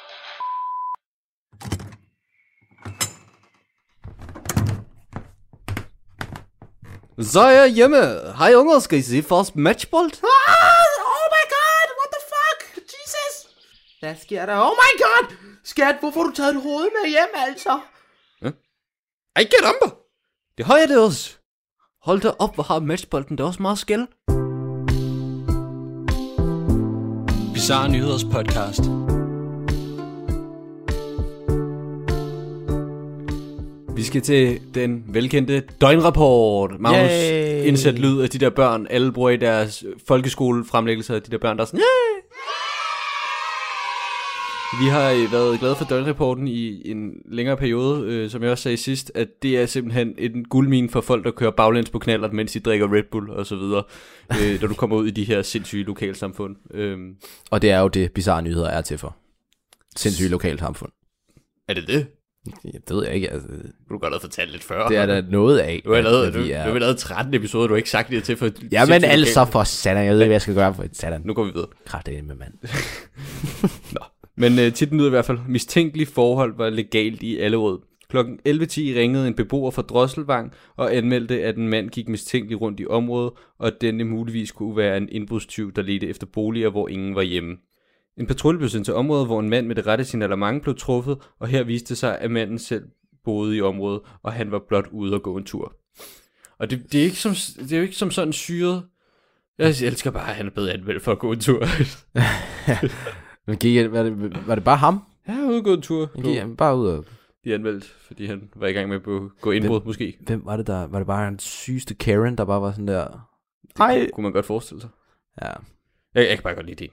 Speaker 2: Så er jeg hjemme. Hej unger, skal I se først matchbold?
Speaker 5: Ah, oh my god, what the fuck? Jesus! Hvad sker der? Oh my god! Skat, hvorfor har du taget et hoved med hjem, altså?
Speaker 2: I get amber. Det har jeg det også. Hold da op, hvor har matchbolden det også meget skæld.
Speaker 8: Bizarre Nyheders podcast.
Speaker 2: Skal til den velkendte døgnrapport. Magnus,
Speaker 9: Yay!
Speaker 2: indsæt lyd af de der børn, alle bruger i deres folkeskolefremlæggelser, de der børn, der er sådan, Yay! Vi har øh, været glade for døgnrapporten i en længere periode, øh, som jeg også sagde sidst, at det er simpelthen en guldmine for folk, der kører baglæns på knallert, mens de drikker Red Bull og så videre, øh, når du kommer ud i de her sindssyge lokalsamfund. Øh,
Speaker 9: Og det er jo det, bizarre nyheder er til for. Sindssygt lokalt samfund.
Speaker 2: er det det?
Speaker 9: Det ved jeg ikke. Altså,
Speaker 2: Du kunne godt have fortalt lidt før.
Speaker 9: det er der noget af.
Speaker 2: Du har lavet, du,
Speaker 9: vi
Speaker 2: du
Speaker 9: er-
Speaker 2: har lavet 13 episoder, du har ikke sagt det til for...
Speaker 9: Ja, men altså for satan. Jeg ved ikke, hvad jeg skal gøre for et satan.
Speaker 2: Nu går vi videre.
Speaker 9: Kræfte med mand.
Speaker 2: Men øh, titlen lyder i hvert fald, mistænkelig forhold var legalt i Allerød. Klokken 11.10 ringede en beboer fra Drosselvang og anmeldte, at en mand gik mistænkelig rundt i området, og at denne muligvis kunne være en indbrudstyv, der ledte efter boliger, hvor ingen var hjemme. En patrulje blev sendt til området, hvor en mand med det rette signalement blev truffet, og her viste det sig, at manden selv boede i området, og han var blot ude at gå en tur. Og det, det, er, ikke som, det er jo ikke som sådan syret. Jeg elsker bare, at han er blevet anmeldt for at gå en tur.
Speaker 9: Men gik, var, det, var det bare ham?
Speaker 2: ja, ude at gå en tur.
Speaker 9: Han gik han bare ud og...
Speaker 2: De anmeldt, fordi han var i gang med at gå indbrud, måske.
Speaker 9: Hvem var det der? Var det bare en sygeste Karen, der bare var sådan der...
Speaker 2: Det
Speaker 9: Ej.
Speaker 2: kunne man godt forestille sig.
Speaker 9: Ja.
Speaker 2: Jeg, jeg kan bare godt lide det.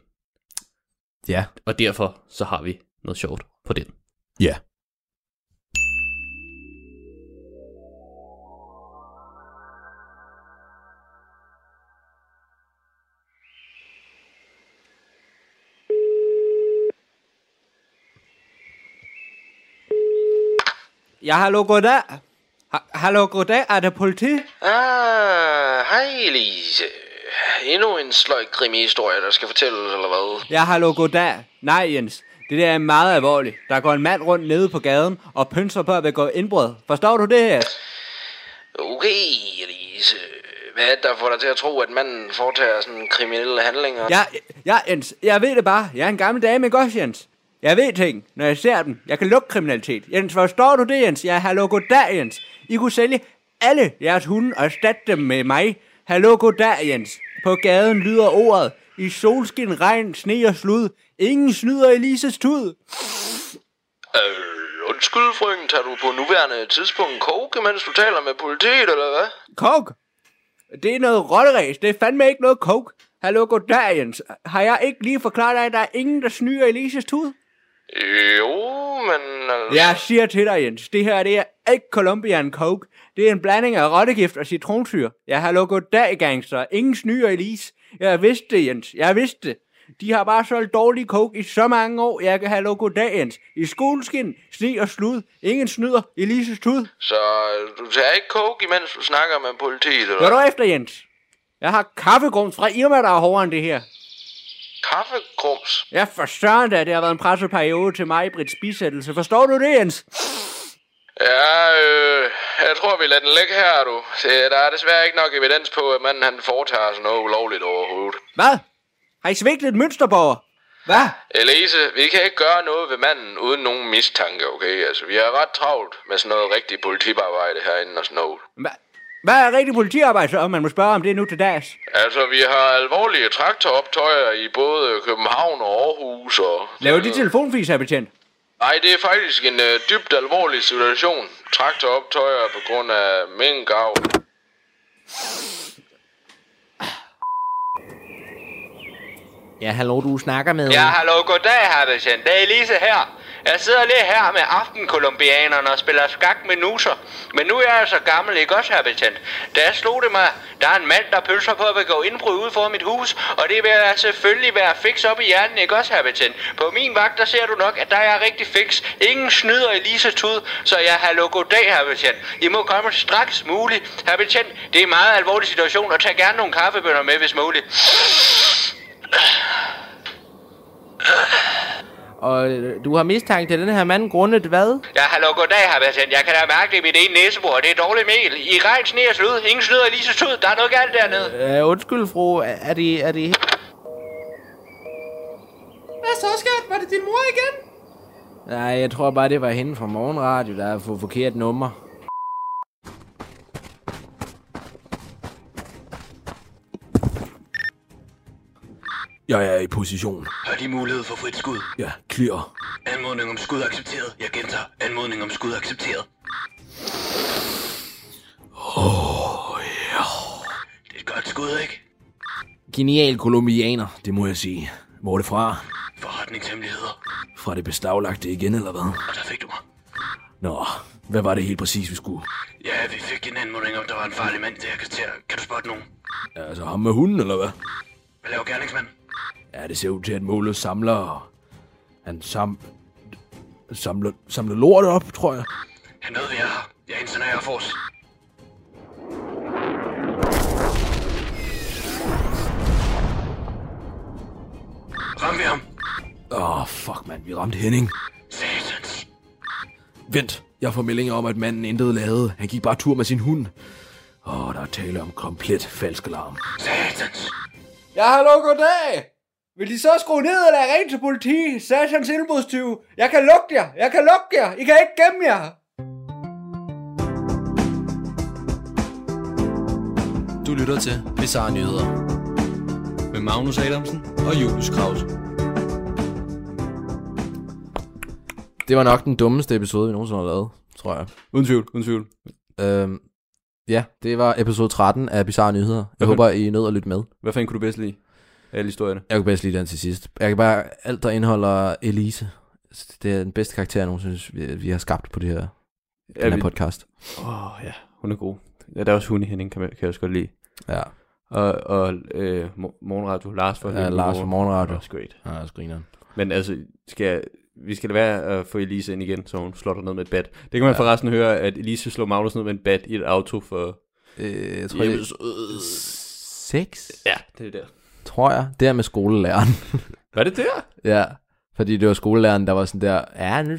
Speaker 9: Ja.
Speaker 2: Og derfor så har vi noget sjovt på den.
Speaker 9: Ja.
Speaker 2: Ja, hallo, goddag. Ha- Hallo, goddag, er det politi?
Speaker 3: Ah, hej Elise. Endnu en sløj krimi-historie, der skal fortælles, eller hvad?
Speaker 2: Ja, hallo, goddag. Nej, Jens. Det der er meget alvorligt. Der går en mand rundt nede på gaden og pynser på at begå indbrud. Forstår du det her?
Speaker 3: Okay, Elise. Hvad er det, der får dig til at tro, at manden foretager sådan kriminelle handlinger?
Speaker 2: Ja, ja, Jens. Jeg ved det bare. Jeg er en gammel dame, ikke også, Jens? Jeg ved ting, når jeg ser dem. Jeg kan lukke kriminalitet. Jens, forstår du det, Jens? Ja, hallo, goddag, Jens. I kunne sælge alle jeres hunde og erstatte dem med mig. Hallo, goddag, Jens. På gaden lyder ordet. I solskin, regn, sne og slud. Ingen snyder Elises tud.
Speaker 3: Øh, undskyld, frøken. Tager du på nuværende tidspunkt coke, mens du taler med politiet, eller hvad?
Speaker 2: Coke? Det er noget rotteræs. Det er fandme ikke noget coke. Hallo, goddag, Jens. Har jeg ikke lige forklaret dig, at der er ingen, der snyder Elises tud?
Speaker 3: Jo, men altså...
Speaker 2: Jeg siger til dig, Jens. Det her, det er ikke Colombian Coke. Det er en blanding af rottegift og citronsyre. Jeg har lukket dag, gangster. Ingen snyder Elise. Jeg vidste det, Jens. Jeg vidste det. De har bare solgt dårlig coke i så mange år. Jeg kan have lukket dag, Jens. I skoleskin, sne og slud. Ingen snyder Elises tud.
Speaker 3: Så øh, du tager ikke coke, imens du snakker med politiet, eller
Speaker 2: Hør du efter, Jens. Jeg har kaffegrums fra Irma, der er hårdere end det her.
Speaker 3: Kaffegrums?
Speaker 2: Ja, for søren da, det har været en presset periode til mig, Brits bisættelse. Forstår du det, Jens?
Speaker 3: Ja, øh, jeg tror, vi lader den ligge her, du. Der er desværre ikke nok evidens på, at manden han foretager sig noget ulovligt overhovedet.
Speaker 2: Hvad? Har I svigtet et mønsterborger? Hvad?
Speaker 3: Elise, vi kan ikke gøre noget ved manden uden nogen mistanke, okay? Altså, vi er ret travlt med sådan noget rigtigt politiarbejde herinde og sådan noget.
Speaker 2: Hvad? Hvad er rigtig politiarbejde så, om man må spørge om det nu til dags?
Speaker 3: Altså, vi har alvorlige traktoroptøjer i både København og Aarhus og...
Speaker 2: Laver de telefonfis, her betjent?
Speaker 3: Nej, det er faktisk en øh, dybt alvorlig situation. Traktoroptøjer på grund af minkavl.
Speaker 5: Ja, hallo, du snakker med...
Speaker 10: Ja, hallo, goddag, herr betjent. Det er Elise her. Jeg sidder lige her med aftenkolumbianerne og spiller skak med nuser. Men nu er jeg så gammel, ikke også, herr betjent? Da jeg slog det mig, der er en mand, der pølser på at begå indbrud ude for mit hus, og det vil jeg selvfølgelig være fix op i hjernen, ikke også, herr betjent? På min vagt, der ser du nok, at der er rigtig fix. Ingen snyder Elise tud, så jeg hallo, goddag, herr betjent. I må komme straks muligt. Herr betjent, det er en meget alvorlig situation, og tag gerne nogle kaffebønner med, hvis muligt.
Speaker 5: Og øh, du har mistanke til den her mand grundet hvad?
Speaker 10: Ja, hallo, goddag, herr betjent. Jeg kan da mærke det i mit ene næsebor. Det er dårligt mel. I regn, sne og slud. Ingen snyder Elise tud. Der er noget galt dernede.
Speaker 5: Øh, undskyld, fru. Er er det... Er det...
Speaker 2: Hvad så, skat? Var det din mor igen?
Speaker 5: Nej, jeg tror bare, det var hende fra morgenradio, der har fået forkert nummer.
Speaker 6: Jeg er i position.
Speaker 10: Har de mulighed for frit skud?
Speaker 6: Ja, clear.
Speaker 10: Anmodning om skud accepteret. Jeg gentager. Anmodning om skud accepteret.
Speaker 6: Åh, ja.
Speaker 10: Det er et godt skud, ikke?
Speaker 5: Genial kolumbianer.
Speaker 6: Det må jeg sige. Hvor er det fra?
Speaker 10: Forretningshemmeligheder.
Speaker 6: Fra det beslaglagte igen, eller hvad?
Speaker 10: Og der fik du mig.
Speaker 6: Nå, hvad var det helt præcis, vi skulle?
Speaker 10: Ja, vi fik en anmodning om, der var en farlig mand til at kvarter. Kan du spotte nogen?
Speaker 6: Ja, altså ham med hunden, eller hvad?
Speaker 10: Hvad laver gerningsmanden?
Speaker 6: Ja, det ser ud til, at målet samler... Han sam... Samler, samler lort op, tror jeg.
Speaker 10: Han ved, vi er her. Jeg Air Force. Ram vi ham.
Speaker 6: Åh, oh, fuck, mand. Vi ramte Henning.
Speaker 10: Satans.
Speaker 6: Vent. Jeg får meldinger om, at manden intet lavede. Han gik bare tur med sin hund. Åh, oh, der er tale om komplet falsk alarm.
Speaker 10: Satans.
Speaker 2: Ja, hallo, goddag. Vil de så skrue ned eller ringe til politi? Satans indbrudstyve. Jeg kan lukke jer. Jeg kan lukke jer. I kan ikke gemme jer.
Speaker 11: Du lytter til Bizarre Nyheder. Med Magnus Adamsen og Julius Krause.
Speaker 5: Det var nok den dummeste episode, vi nogensinde har lavet, tror jeg.
Speaker 2: Uden tvivl, uden tvivl.
Speaker 5: Øhm, ja, det var episode 13 af Bizarre Nyheder. Jeg
Speaker 2: Okay.
Speaker 5: håber, I er nødt at lytte med.
Speaker 2: Hvad fanden kunne du bedst lide alle historierne?
Speaker 5: Jeg kan bedst lide den til sidst. Jeg kan bare, alt der indeholder Elise. Det er den bedste karakter, jeg nogensinde synes, vi, vi har skabt på det her,
Speaker 2: Ja,
Speaker 5: den her
Speaker 2: vi-
Speaker 5: podcast.
Speaker 2: Åh, oh, ja. Hun er god. Ja, der er også hun i Henning, kan, kan jeg også godt lide.
Speaker 5: Ja,
Speaker 2: Og, og øh, mo- morgenradio, Lars for
Speaker 5: ja Lars fra Morgenradio.
Speaker 2: Også great.
Speaker 5: Ja, også grineren.
Speaker 2: Men altså, skal jeg, vi skal lade være at få Elise ind igen, så hun slår dig ned med et bat. Det kan man ja. forresten høre, at Elise slår Magnus ned med en bat i et auto for...
Speaker 5: Øh, jeg tror, det er 6?
Speaker 2: Ja, det er der.
Speaker 5: Tror jeg. Det er med skolelæreren.
Speaker 2: Var det der?
Speaker 5: ja. Fordi det var skolelæreren, der var sådan der, ja, nu,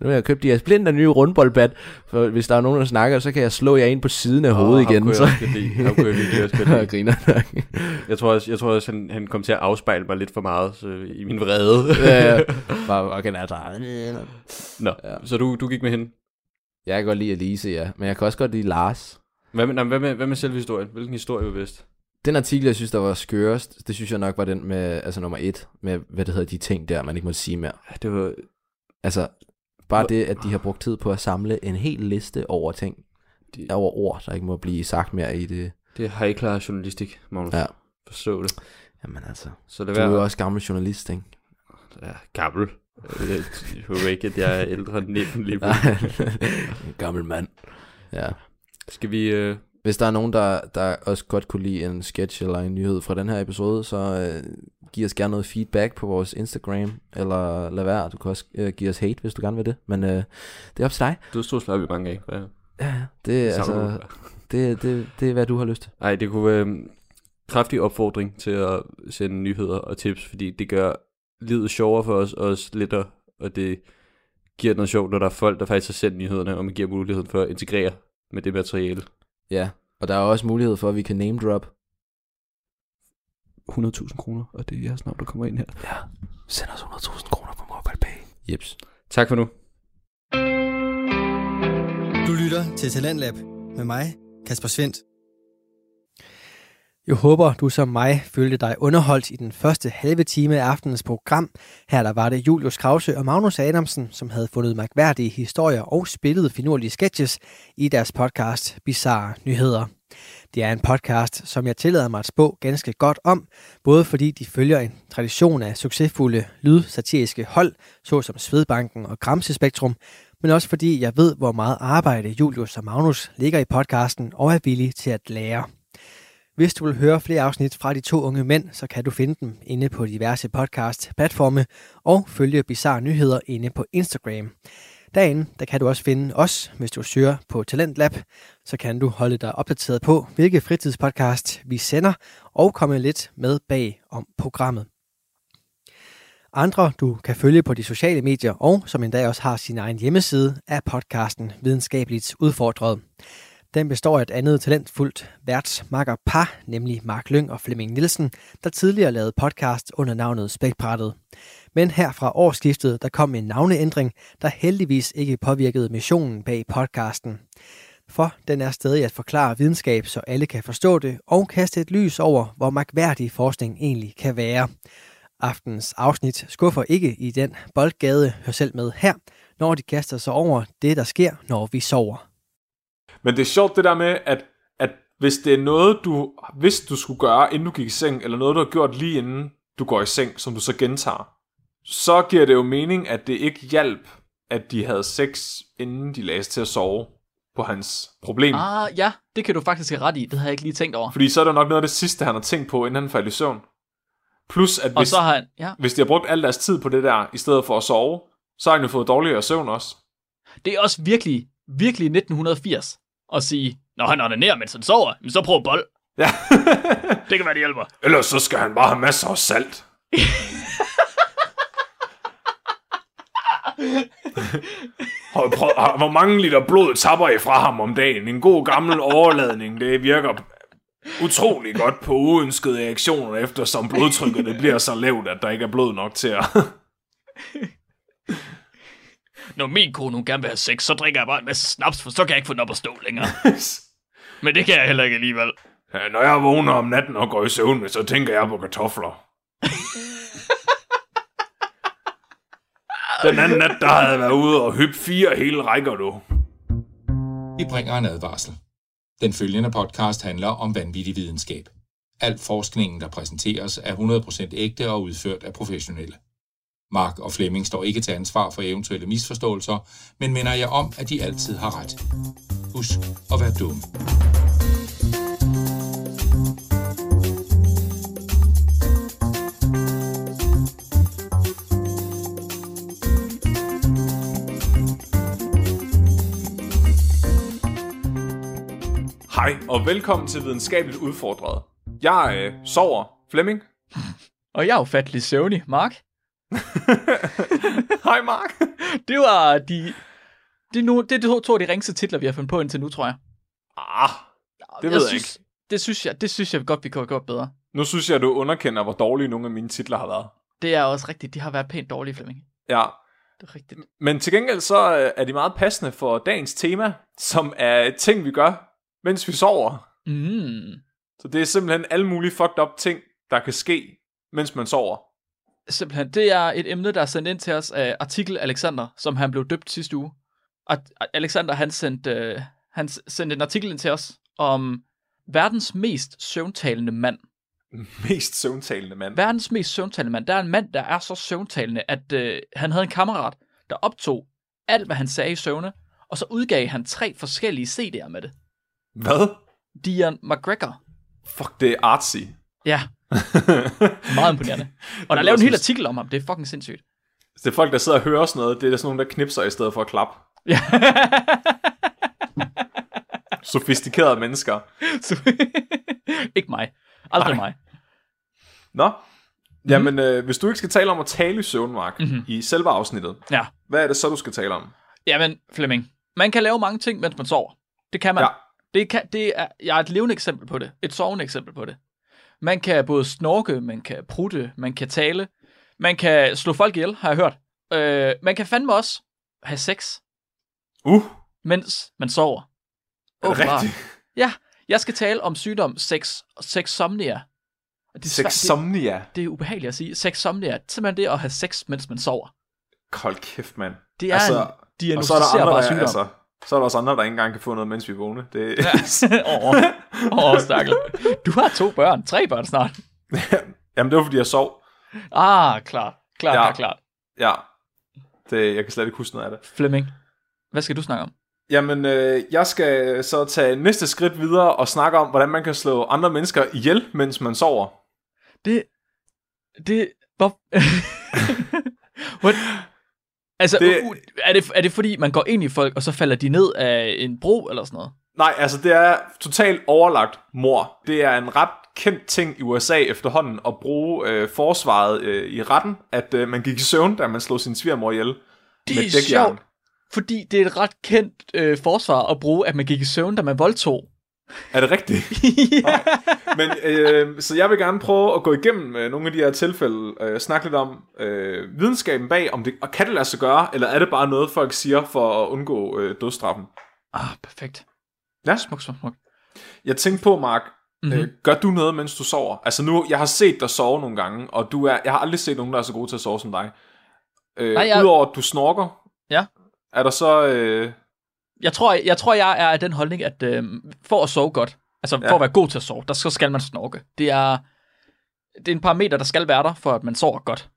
Speaker 5: nu har jeg købt de her splinter nye rundboldbat, for hvis der er nogen, der snakker, så kan jeg slå jer ind på siden af hovedet
Speaker 2: ham
Speaker 5: igen.
Speaker 2: kunne
Speaker 5: Så
Speaker 2: jeg også lide. Ham kunne jeg virkelig også godt lide.
Speaker 5: jeg griner nok.
Speaker 2: Jeg tror også, jeg tror også han, han kom til at afspejle mig lidt for meget så, i min vrede.
Speaker 5: ja, ja. Bare, okay, altså.
Speaker 2: Nå,
Speaker 5: Ja.
Speaker 2: ja. så du, du gik med hende.
Speaker 5: Jeg kan godt lide Elise, ja. Men jeg kan også godt lide Lars.
Speaker 2: Hvad med, nej, hvad med, hvad med selve historien? Hvilken historie var bedst?
Speaker 5: Den artikel, jeg synes, der var skørest, det synes jeg nok var den med, altså nummer et, med, hvad det hedder, de ting der, man ikke må sige mere.
Speaker 2: Det var,
Speaker 5: Altså, bare det, at de har brugt tid på at samle en hel liste over ting, de, over ord, der ikke må blive sagt mere i det.
Speaker 2: det er high class journalistik, Magnus.
Speaker 5: Ja.
Speaker 2: Forstå det.
Speaker 5: Jamen altså,
Speaker 2: Så det
Speaker 5: du er jo også gammel journalist, ikke?
Speaker 2: ja, gammel. Jeg håber ikke, at jeg er ældre end 19 lige
Speaker 5: en gammel mand. Ja.
Speaker 2: Skal vi... Øh,
Speaker 5: Hvis der er nogen, der, der også godt kunne lide en sketch eller en nyhed fra den her episode, så øh, giv os gerne noget feedback på vores Instagram, eller lad være, du kan også øh, give os hate, hvis du gerne vil det, men øh, det er op til dig.
Speaker 2: dødstrusler har vi mange af. Ja.
Speaker 5: Ja, det, er, altså,
Speaker 2: du?
Speaker 5: det, det, det er, hvad du har lyst til.
Speaker 2: Ej, det kunne være en kraftig opfordring til at sende nyheder og tips, fordi det gør livet sjovere for os, og også lettere, og det giver noget sjovt, når der er folk, der faktisk har sendt nyhederne, og man giver muligheden for at integrere med det materiale.
Speaker 5: Ja, og der er også mulighed for, at vi kan name drop.
Speaker 2: 100.000 kroner, og det er jeres navn, der kommer ind her.
Speaker 5: Ja, send os 100.000 kroner på MobilePay. Jeps.
Speaker 2: Tak for nu.
Speaker 1: Du lytter til Talentlab med mig, Kasper Svendt. Jeg håber, du som mig følte dig underholdt i den første halve time af aftenens program. Her der var det Julius Krause og Magnus Adamsen, som havde fundet mærkværdige historier og spillet finurlige sketches i deres podcast Bizarre Nyheder. Det er en podcast, som jeg tillader mig at spå ganske godt om, både fordi de følger en tradition af succesfulde lydsatiriske hold, såsom Svedbanken og Gramsespektrum, men også fordi jeg ved, hvor meget arbejde Julius og Magnus ligger i podcasten og er villige til at lære. Hvis du vil høre flere afsnit fra de to unge mænd, så kan du finde dem inde på diverse podcast-platforme og følge Bizarre Nyheder inde på Instagram. Derinde der kan du også finde os, hvis du søger på Talentlab. Så kan du holde dig opdateret på, hvilke fritidspodcast vi sender, og komme lidt med bag om programmet. Andre, du kan følge på de sociale medier, og som endda også har sin egen hjemmeside, er podcasten Videnskabeligt Udfordret. Den består af et andet talentfuldt værtsmakker par, nemlig Mark Lyng og Flemming Nielsen, der tidligere lavede podcast under navnet Spækbrættet. Men her fra årsskiftet, der kom en navneændring, der heldigvis ikke påvirkede missionen bag podcasten. For den er stadig at forklare videnskab, så alle kan forstå det, og kaste et lys over, hvor magværdig forskning egentlig kan være. Aftens afsnit skuffer ikke i den boldgade, hør selv med her, når de kaster sig over det, der sker, når vi sover.
Speaker 12: Men det er sjovt det der med, at, at hvis det er noget, du hvis du skulle gøre, inden du gik i seng, eller noget, du har gjort lige inden du går i seng, som du så gentager, så giver det jo mening, at det ikke hjalp, at de havde sex, inden de lagde sig til at sove på hans problem. Ah.
Speaker 4: Ja, det kan du faktisk have ret i. Det havde jeg ikke lige tænkt over.
Speaker 12: Fordi så er det nok noget af det sidste, han har tænkt på, inden han faldt i søvn. Plus, at
Speaker 4: Og
Speaker 12: hvis,
Speaker 4: så har han, ja,
Speaker 12: hvis de har brugt al deres tid på det der, i stedet for at sove, så har han jo fået dårligere søvn også.
Speaker 4: det er også virkelig, virkelig 1980 at sige, når han onanerer, mens han sover, men så prøv bold.
Speaker 12: Ja.
Speaker 4: Det kan være, det hjælper.
Speaker 12: Ellers så skal han bare have masser af salt. Hvor mange liter blod tapper I fra ham om dagen? En god gammel overladning, det virker utrolig godt på uønskede reaktioner, eftersom blodtrykket det bliver så lavt, at der ikke er blod nok til at...
Speaker 4: Når min kone hun gerne vil have sex, så drikker jeg bare en masse snaps, for så kan jeg ikke få den op at stå længere. Men det kan jeg heller ikke alligevel.
Speaker 12: Ja, når jeg vågner om natten og går i søvn, så tænker jeg på kartofler. Den anden nat, der havde jeg været ude og hyppe fire hele rækker, du.
Speaker 13: Vi bringer en advarsel. Den følgende podcast handler om vanvittig videnskab. Al forskningen, der præsenteres, er 100% ægte og udført af professionelle. Mark og Flemming står ikke til ansvar for eventuelle misforståelser, men minder jeg om, at de altid har ret. Husk at være dum.
Speaker 12: Hej, og velkommen til Videnskabeligt Udfordret. Jeg øh, sover, Flemming.
Speaker 4: Og jeg er ufattelig søvnig, Mark.
Speaker 12: Hej, Mark.
Speaker 4: Det var de... Det er, nu, det er de to, af de ringste titler, vi har fundet på indtil nu, tror jeg.
Speaker 12: Ah, det ved jeg,
Speaker 4: synes, Det synes, jeg, det synes jeg godt, vi kunne have gjort bedre.
Speaker 12: Nu synes jeg, du underkender, hvor dårlige nogle af mine titler har været.
Speaker 4: Det er også rigtigt. De har været pænt dårlige, Flemming.
Speaker 12: Ja,
Speaker 4: Det er rigtigt.
Speaker 12: men til gengæld så øh, er de meget passende for dagens tema, som er ting, vi gør, mens vi sover.
Speaker 4: Mm.
Speaker 12: Så det er simpelthen alle mulige fucked up ting, der kan ske, mens man sover.
Speaker 4: Simpelthen. Det er et emne, der er sendt ind til os af Artikel Alexander, som han blev døbt sidste uge. Og Alexander, han sendte, øh, han sendte en artikel ind til os om verdens mest søvntalende mand.
Speaker 12: Mest søvntalende mand.
Speaker 4: Verdens mest søvntalende mand. Der er en mand, der er så søvntalende, at øh, han havde en kammerat, der optog alt, hvad han sagde i søvne, og så udgav han tre forskellige CD'er med det.
Speaker 12: Hvad?
Speaker 4: Dion McGregor.
Speaker 12: Fuck, det er artsy.
Speaker 4: Ja. Meget imponerende. Og der er lavet en hel artikel om ham. Det er fucking sindssygt.
Speaker 12: Det er folk, der sidder og hører sådan noget. Det er sådan nogle, der knipser i stedet for at klappe.
Speaker 4: Ja.
Speaker 12: Sofistikerede mennesker.
Speaker 4: Ikke mig. Aldrig
Speaker 12: Nej.
Speaker 4: mig.
Speaker 12: Nå. Jamen, øh, hvis du ikke skal tale om at tale i søvnmark mm-hmm. i selve afsnittet,
Speaker 4: Ja.
Speaker 12: hvad er det så, du skal tale om?
Speaker 4: Jamen, Flemming. Man kan lave mange ting, mens man sover. Det kan man.
Speaker 12: Ja.
Speaker 4: Det, kan, det er, jeg er et levende eksempel på det. Et sovende eksempel på det. Man kan både snorke, man kan prutte, man kan tale. Man kan slå folk ihjel, har jeg hørt. Øh, man kan fandme også have sex,
Speaker 12: Uh,
Speaker 4: mens man sover.
Speaker 12: er
Speaker 4: Åbenbart.
Speaker 12: rigtigt?
Speaker 4: Ja, jeg skal tale om sygdom sex, sexsomnia. Og Det er, svært, det,
Speaker 12: Sexsomnia.
Speaker 4: det er ubehageligt at sige. Sexsomnia, simpelthen det at have sex, mens man sover.
Speaker 12: Hold kæft, mand.
Speaker 4: Det er altså, en
Speaker 12: er
Speaker 4: diagnostiserbar sygdom.
Speaker 12: altså, så er der også andre, der ikke engang kan få noget, mens vi er vågne. Det,
Speaker 4: Åh, oh, oh, stakkel. Du har to børn, tre børn snart.
Speaker 12: Jamen, det var, fordi jeg sov.
Speaker 4: Ah, klart, klart,
Speaker 12: Ja.
Speaker 4: klart, klart.
Speaker 12: Ja. Det, jeg kan slet ikke huske noget af det.
Speaker 4: Flemming, hvad skal du snakke om?
Speaker 12: Jamen, øh, jeg skal så tage næste skridt videre og snakke om, hvordan man kan slå andre mennesker ihjel, mens man sover.
Speaker 4: Det, det, Bob... Altså,
Speaker 12: Det-
Speaker 4: er, det, er det fordi, man går ind i folk, og så falder de ned af en bro eller sådan noget?
Speaker 12: Nej, altså det er totalt overlagt mor. Det er en ret kendt ting i USA efterhånden at bruge øh, forsvaret øh, i retten, at øh, man gik i søvn, da man slog sin svigermor ihjel.
Speaker 4: Det
Speaker 12: med
Speaker 4: er sjovt, fordi det er et ret kendt øh, forsvar at bruge, at man gik i søvn, da man voldtog.
Speaker 12: Er det rigtigt?
Speaker 4: ja.
Speaker 12: Men, øh, så jeg vil gerne prøve at gå igennem øh, nogle af de her tilfælde, øh, snakke lidt om øh, videnskaben bag, om det og kan det lade sig gøre, eller er det bare noget, folk siger for at undgå øh, dødstraffen?
Speaker 4: Ah, perfekt.
Speaker 12: Ja.
Speaker 4: Smuk, smuk, smuk.
Speaker 12: Jeg tænkte på, Mark,
Speaker 4: Mhm.
Speaker 12: mm-hmm. øh, gør du noget, mens du sover? Altså nu, jeg har set dig sove nogle gange, og du er, jeg har aldrig set nogen, der er så god til at sove som dig. Øh,
Speaker 4: Nej, jeg-
Speaker 12: Udover at du snorker,
Speaker 4: Ja.
Speaker 12: er der så... Øh,
Speaker 4: Jeg tror, jeg, tror, jeg er af den holdning, at øh, for at sove godt, altså for
Speaker 12: Ja.
Speaker 4: at være god til at sove, der så skal man snorke. Det er, det er en parameter, der skal være der, for at man sover godt.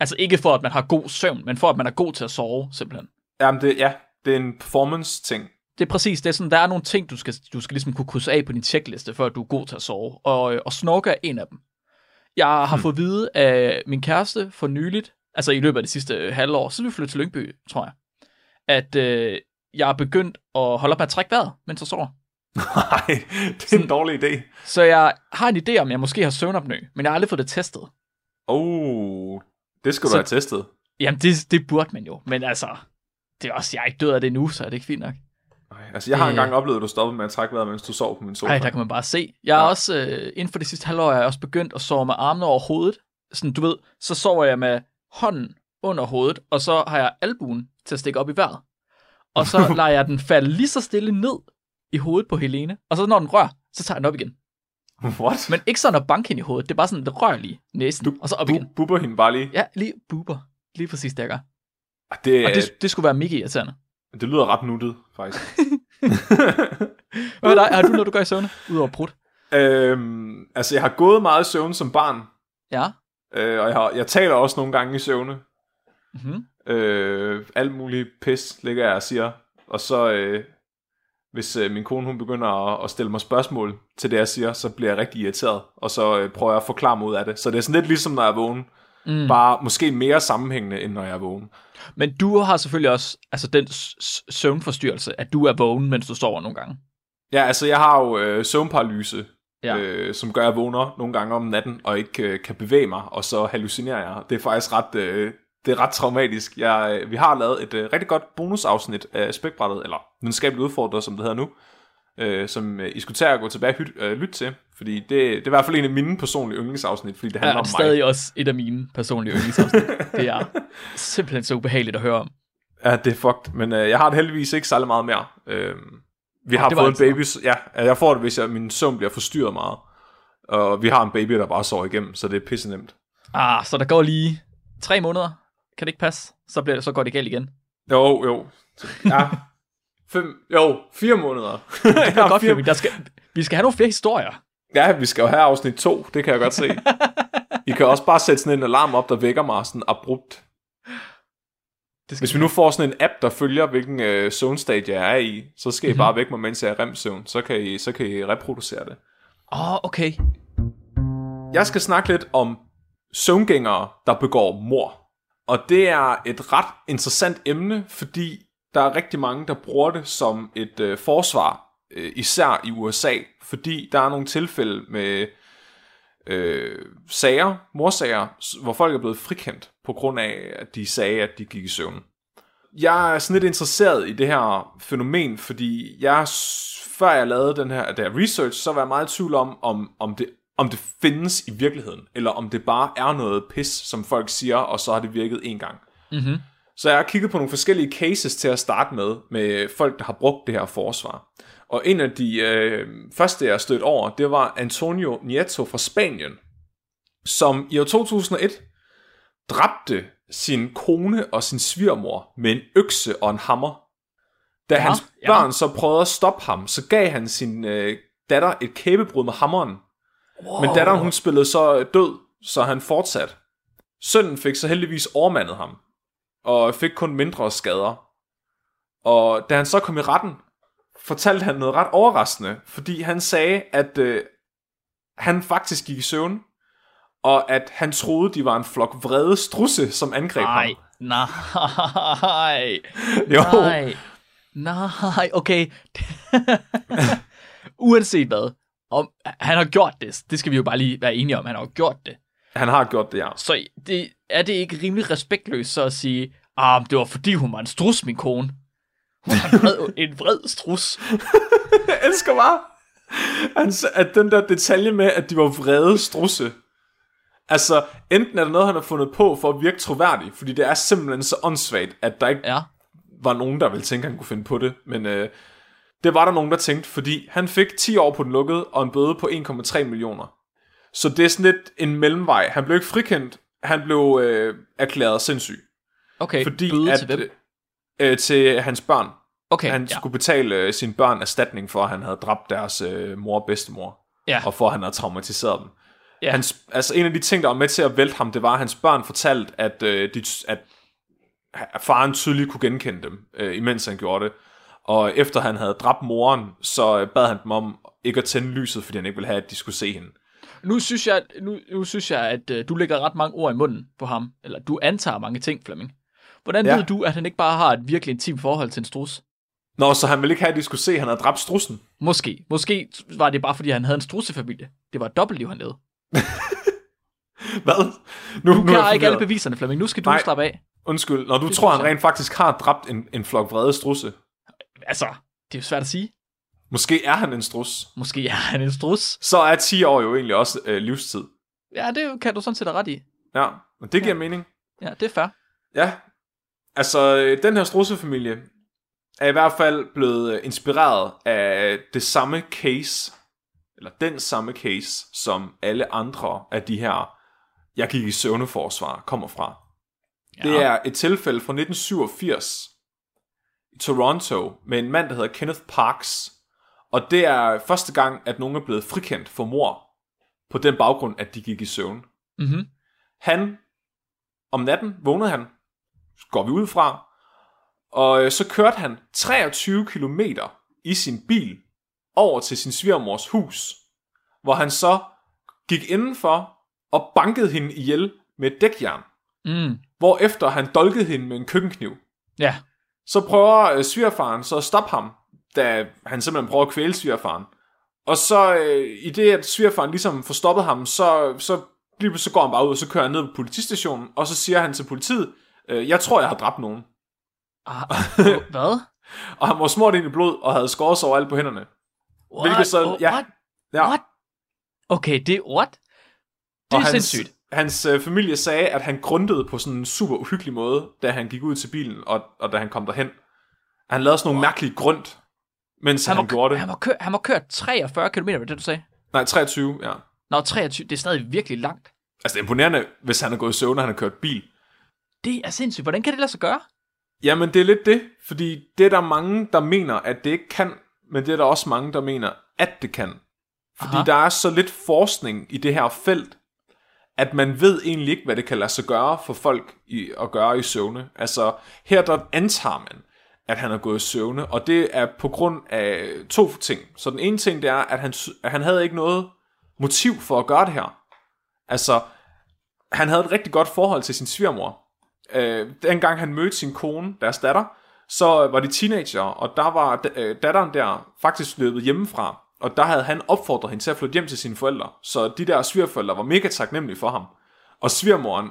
Speaker 4: Altså ikke for, at man har god søvn, men for, at man er god til at sove, simpelthen.
Speaker 12: jamen det, ja, det er en performance-ting.
Speaker 4: Det er præcis, det er sådan, der er nogle ting, du skal, du skal ligesom kunne krydse af på din checkliste, for at du er god til at sove. Og, øh, og snorke er en af dem. Jeg har hmm. fået at vide af min kæreste for nyligt, altså i løbet af det sidste øh, halvår, så vi flyttet til Lyngby, tror jeg, at øh, jeg er begyndt at holde op med at trække vejret, mens jeg sover.
Speaker 12: Nej, det er en dårlig idé.
Speaker 4: Så jeg har en idé om, jeg måske har søvnopnø, men jeg har aldrig fået det testet.
Speaker 12: Oh, det skal du
Speaker 4: Så-
Speaker 12: have testet.
Speaker 4: Jamen, det, det burde man jo, men altså, det er også, jeg er ikke død af det nu, så er det ikke fint nok.
Speaker 12: Nej, Altså, jeg har
Speaker 4: Øh.
Speaker 12: engang oplevet, at du stoppede med at trække vejret, mens du sov på min sofa.
Speaker 4: Ej, der kan man bare se. Jeg er
Speaker 12: Ja.
Speaker 4: også, øh, inden for det sidste halvår, er jeg også begyndt at sove med armene over hovedet. Sådan, du ved, så sover jeg med hånden under hovedet, og så har jeg albuen til at stikke op i vejret. Og så lader jeg den falde lige så stille ned i hovedet på Helene. Og så når den rører, så tager jeg den op igen.
Speaker 12: What?
Speaker 4: Men ikke sådan at banke hende i hovedet. Det er bare sådan, det rører lige næsen,
Speaker 12: Du
Speaker 4: og så op
Speaker 12: bu-
Speaker 4: igen.
Speaker 12: bubber hende bare lige.
Speaker 4: Ja, lige buber. Lige præcis det, jeg gør.
Speaker 12: Det,
Speaker 4: Og det, det skulle være mega irriterende.
Speaker 12: det lyder ret nuttet, faktisk.
Speaker 4: Hvad dig? Har du noget, du gør i søvne? Udover prut?
Speaker 12: øhm, altså, jeg har gået meget i søvn som barn,
Speaker 4: Ja.
Speaker 12: øh, og jeg, har, jeg taler også nogle gange i søvne.
Speaker 4: Mm-hmm.
Speaker 12: Øh, alt muligt pis ligger jeg og siger. Og så, øh, hvis øh, min kone hun begynder at, at stille mig spørgsmål til det, jeg siger, så bliver jeg rigtig irriteret. Og så øh, prøver jeg at forklare mig ud af det. Så det er sådan lidt ligesom, når jeg er vågen.
Speaker 4: Mm.
Speaker 12: Bare måske mere sammenhængende, end når jeg er vågen.
Speaker 4: Men du har selvfølgelig også altså den søvnforstyrrelse, at du er vågen, mens du sover nogle gange.
Speaker 12: Ja, altså jeg har jo øh, søvnparalyse,
Speaker 4: ja.
Speaker 12: øh, som gør, at jeg vågner nogle gange om natten, og ikke øh, kan bevæge mig, og så hallucinerer jeg. Det er faktisk ret, øh, det er ret traumatisk. Jeg, øh, vi har lavet et øh, rigtig godt bonusafsnit af Spækbrættet, eller videnskabeligt udfordret, som det hedder nu, øh, som øh, I skulle tage at gå tilbage og hyt, øh, lytte til, fordi det, det er i hvert fald en af mine personlige yndlingsafsnit, fordi det handler
Speaker 4: Ja,
Speaker 12: om
Speaker 4: det er
Speaker 12: mig.
Speaker 4: stadig også et af mine personlige yndlingsafsnit. det er simpelthen så ubehageligt at høre om.
Speaker 12: Ja, det er fucked, men øh, jeg har det heldigvis ikke særlig meget mere. Øh, vi har fået en baby, ja, jeg får det, hvis jeg, min søvn bliver forstyrret meget. Og vi har en baby, der bare sover igennem, så det er pisse nemt.
Speaker 4: Ah, så der går lige tre måneder. Kan det ikke passe? Så, bliver det, så går det galt igen.
Speaker 12: Jo, jo. Ja. Fem, jo, fire måneder.
Speaker 4: Det er
Speaker 12: ja,
Speaker 4: godt,
Speaker 12: fire,
Speaker 4: der skal, vi skal have nogle flere historier.
Speaker 12: ja, vi skal jo have afsnit to, det kan jeg godt se. I kan også bare sætte sådan en alarm op, der vækker mig sådan abrupt.
Speaker 4: Det skal
Speaker 12: Hvis vi nu får sådan en app, der følger, hvilken øh, zonestadie jeg er i, så skal I
Speaker 4: Mhm.
Speaker 12: bare vække mig, mens jeg er remsøvn. Så kan I, så kan I reproducere det.
Speaker 4: Åh, oh, okay.
Speaker 12: Jeg skal snakke lidt om søvngængere, der begår mor. Og det er et ret interessant emne, fordi der er rigtig mange, der bruger det som et øh, forsvar, øh, især i USA, fordi der er nogle tilfælde med øh, sager, morsager, hvor folk er blevet frikendt på grund af, at de sagde, at de gik i søvn. Jeg er sådan lidt interesseret i det her fænomen, fordi jeg, før jeg lavede den her, der research, så var jeg meget i tvivl om, om, om, det, om det findes i virkeligheden, eller om det bare er noget pis, som folk siger, og så har det virket en gang.
Speaker 4: Mm-hmm.
Speaker 12: Så jeg har kigget på nogle forskellige cases til at starte med, med folk, der har brugt det her forsvar. Og en af de øh, første, jeg stødt over, det var Antonio Nieto fra Spanien, som i år 2001 dræbte sin kone og sin svigermor med en økse og en hammer. Da
Speaker 4: Ja,
Speaker 12: ja, hans
Speaker 4: ja.
Speaker 12: børn så prøvede at stoppe ham, så gav han sin øh, datter et kæbebrud med hammeren.
Speaker 4: Wow.
Speaker 12: Men datteren hun spillede så død, så han fortsat. Sønnen fik så heldigvis overmandet ham, og fik kun mindre skader. Og da han så kom i retten, fortalte han noget ret overraskende, fordi han sagde, at øh, han faktisk gik i søvn, og at han troede, de var en flok vrede strusse, som angreb
Speaker 4: Nej,
Speaker 12: ham.
Speaker 4: nej,
Speaker 12: Jo.
Speaker 4: nej, nej, okay. Uanset hvad, om han har gjort det, det skal vi jo bare lige være enige om, han har jo gjort det.
Speaker 12: Han har gjort det, ja.
Speaker 4: Så det, er det ikke rimelig respektløst så at sige, ah, det var fordi hun var en strus, min kone. Hun var en vred, en vred strus.
Speaker 12: Jeg elsker bare, han, at den der detalje med, at de var vrede strusse. Altså, enten er det noget, han har fundet på for at virke troværdig, fordi det er simpelthen så åndssvagt, at der ikke
Speaker 4: Ja,
Speaker 12: var nogen, der ville tænke, at han kunne finde på det. Men øh, det var der nogen, der tænkte, fordi han fik 10 år på den lukkede, og en bøde på 1,3 millioner. Så det er sådan lidt en mellemvej. Han blev ikke frikendt, han blev øh, erklæret sindssyg.
Speaker 4: okay.
Speaker 12: Fordi
Speaker 4: Bøde
Speaker 12: at,
Speaker 4: til hvem?
Speaker 12: Øh, til hans børn.
Speaker 4: Okay,
Speaker 12: Han
Speaker 4: ja.
Speaker 12: skulle betale øh, sine børn erstatning for, at han havde dræbt deres øh, mor og bedstemor.
Speaker 4: Ja.
Speaker 12: Og for, at han havde traumatiseret dem.
Speaker 4: Ja.
Speaker 12: Hans, altså en af de ting, der var med til at vælte ham, det var, at hans børn fortalte, at, øh, de, at at faren tydeligt kunne genkende dem, øh, imens han gjorde det. Og efter han havde dræbt moren, så øh, bad han dem om ikke at tænde lyset, fordi han ikke ville have, at de skulle se hende.
Speaker 4: Nu synes jeg, nu, nu synes jeg at uh, du lægger ret mange ord i munden på ham. Eller du antager mange ting, Flemming. Hvordan ja. Ved du, at han ikke bare har et virkelig intimt forhold til en strus?
Speaker 12: Nå, så han ville ikke have, at de skulle se, at han havde dræbt strussen.
Speaker 4: Måske. Måske var det bare, fordi han havde en strussefamilie. Det var et dobbeltliv, han levede.
Speaker 12: Hvad? Nu,
Speaker 4: Du
Speaker 12: er
Speaker 4: kan
Speaker 12: jeg
Speaker 4: ikke alle beviserne, Flemming. Nu skal du
Speaker 12: Nej.
Speaker 4: slappe af.
Speaker 12: Undskyld, når du
Speaker 4: Det
Speaker 12: tror, han rent faktisk har dræbt en, en flok vrede strusse.
Speaker 4: Altså, det er jo svært at sige.
Speaker 12: Måske er han en strus.
Speaker 4: Måske er han en strus.
Speaker 12: Så er 10 år jo egentlig også øh, livstid.
Speaker 4: Ja, det kan du sådan set have ret i.
Speaker 12: Ja, men det giver ja. mening.
Speaker 4: Ja, det er fair.
Speaker 12: Ja, altså øh, den her strussefamilie er i hvert fald blevet øh, inspireret af det samme case, eller den samme case, som alle andre af de her, jeg gik i søvneforsvar, kommer fra. Ja. Det er et tilfælde fra 1987 i Toronto med en mand, der hedder Kenneth Parks. Og det er første gang, at nogen er blevet frikendt for mor på den baggrund, at de gik i søvn.
Speaker 4: Mm-hmm.
Speaker 12: Han, om natten vågnede han, går vi ud fra, og øh, så kørte han 23 km i sin bil over til sin svigermors hus, hvor han så gik indenfor og bankede hende ihjel med et dækjern,
Speaker 4: Mm.
Speaker 12: hvorefter han dolkede hende med en køkkenkniv.
Speaker 4: Ja.
Speaker 12: Så prøver øh, svigerfaren så at stoppe ham, da han simpelthen prøver at kvæle svigerfaren. Og så øh, i det, at svigerfaren ligesom får stoppet ham, så, så, lige så går han bare ud, og så kører han ned på politistationen, og så siger han til politiet, øh, jeg tror, jeg har dræbt nogen.
Speaker 4: Ah, hvad?
Speaker 12: og han var smurt ind i blod, og havde skåret sig alt på hænderne.
Speaker 4: What?
Speaker 12: Hvilket så,
Speaker 4: Oh,
Speaker 12: ja,
Speaker 4: what?
Speaker 12: ja.
Speaker 4: What? Okay, det er what? Det
Speaker 12: Og
Speaker 4: er
Speaker 12: hans,
Speaker 4: sindssygt.
Speaker 12: Hans øh, familie sagde, at han grundede på sådan en super uhyggelig måde, da han gik ud til bilen, og, og da han kom derhen. Han lavede sådan nogle mærkelige grund, mens han,
Speaker 4: Han må,
Speaker 12: gjorde det.
Speaker 4: han, må køre, han må køre 43 km, var det du sagde?
Speaker 12: Nej, 23, ja.
Speaker 4: Nå, 23, det er stadig virkelig langt.
Speaker 12: Altså, det er imponerende, hvis han er gået i søvn, og han har kørt bil.
Speaker 4: Det er sindssygt. Hvordan kan det lade sig gøre?
Speaker 12: Jamen, det er lidt det, fordi det er der mange, der mener, at det ikke kan, men det er der også mange, der mener, at det kan. Fordi
Speaker 4: Aha.
Speaker 12: der er så lidt forskning i det her felt, at man ved egentlig ikke, hvad det kan lade sig gøre for folk i, at gøre i søvne. Altså, her der antager man, at han er gået i søvne, og det er på grund af to ting. Så den ene ting, det er, at han, at han havde ikke noget motiv for at gøre det her. Altså, han havde et rigtig godt forhold til sin svigermor. Øh, dengang han mødte sin kone, deres datter, så var de teenager, og der var øh, datteren der faktisk løbet hjemmefra, og der havde han opfordret hende til at flytte hjem til sine forældre. Så de der svigerforældre var mega taknemmelige for ham. Og svigermoren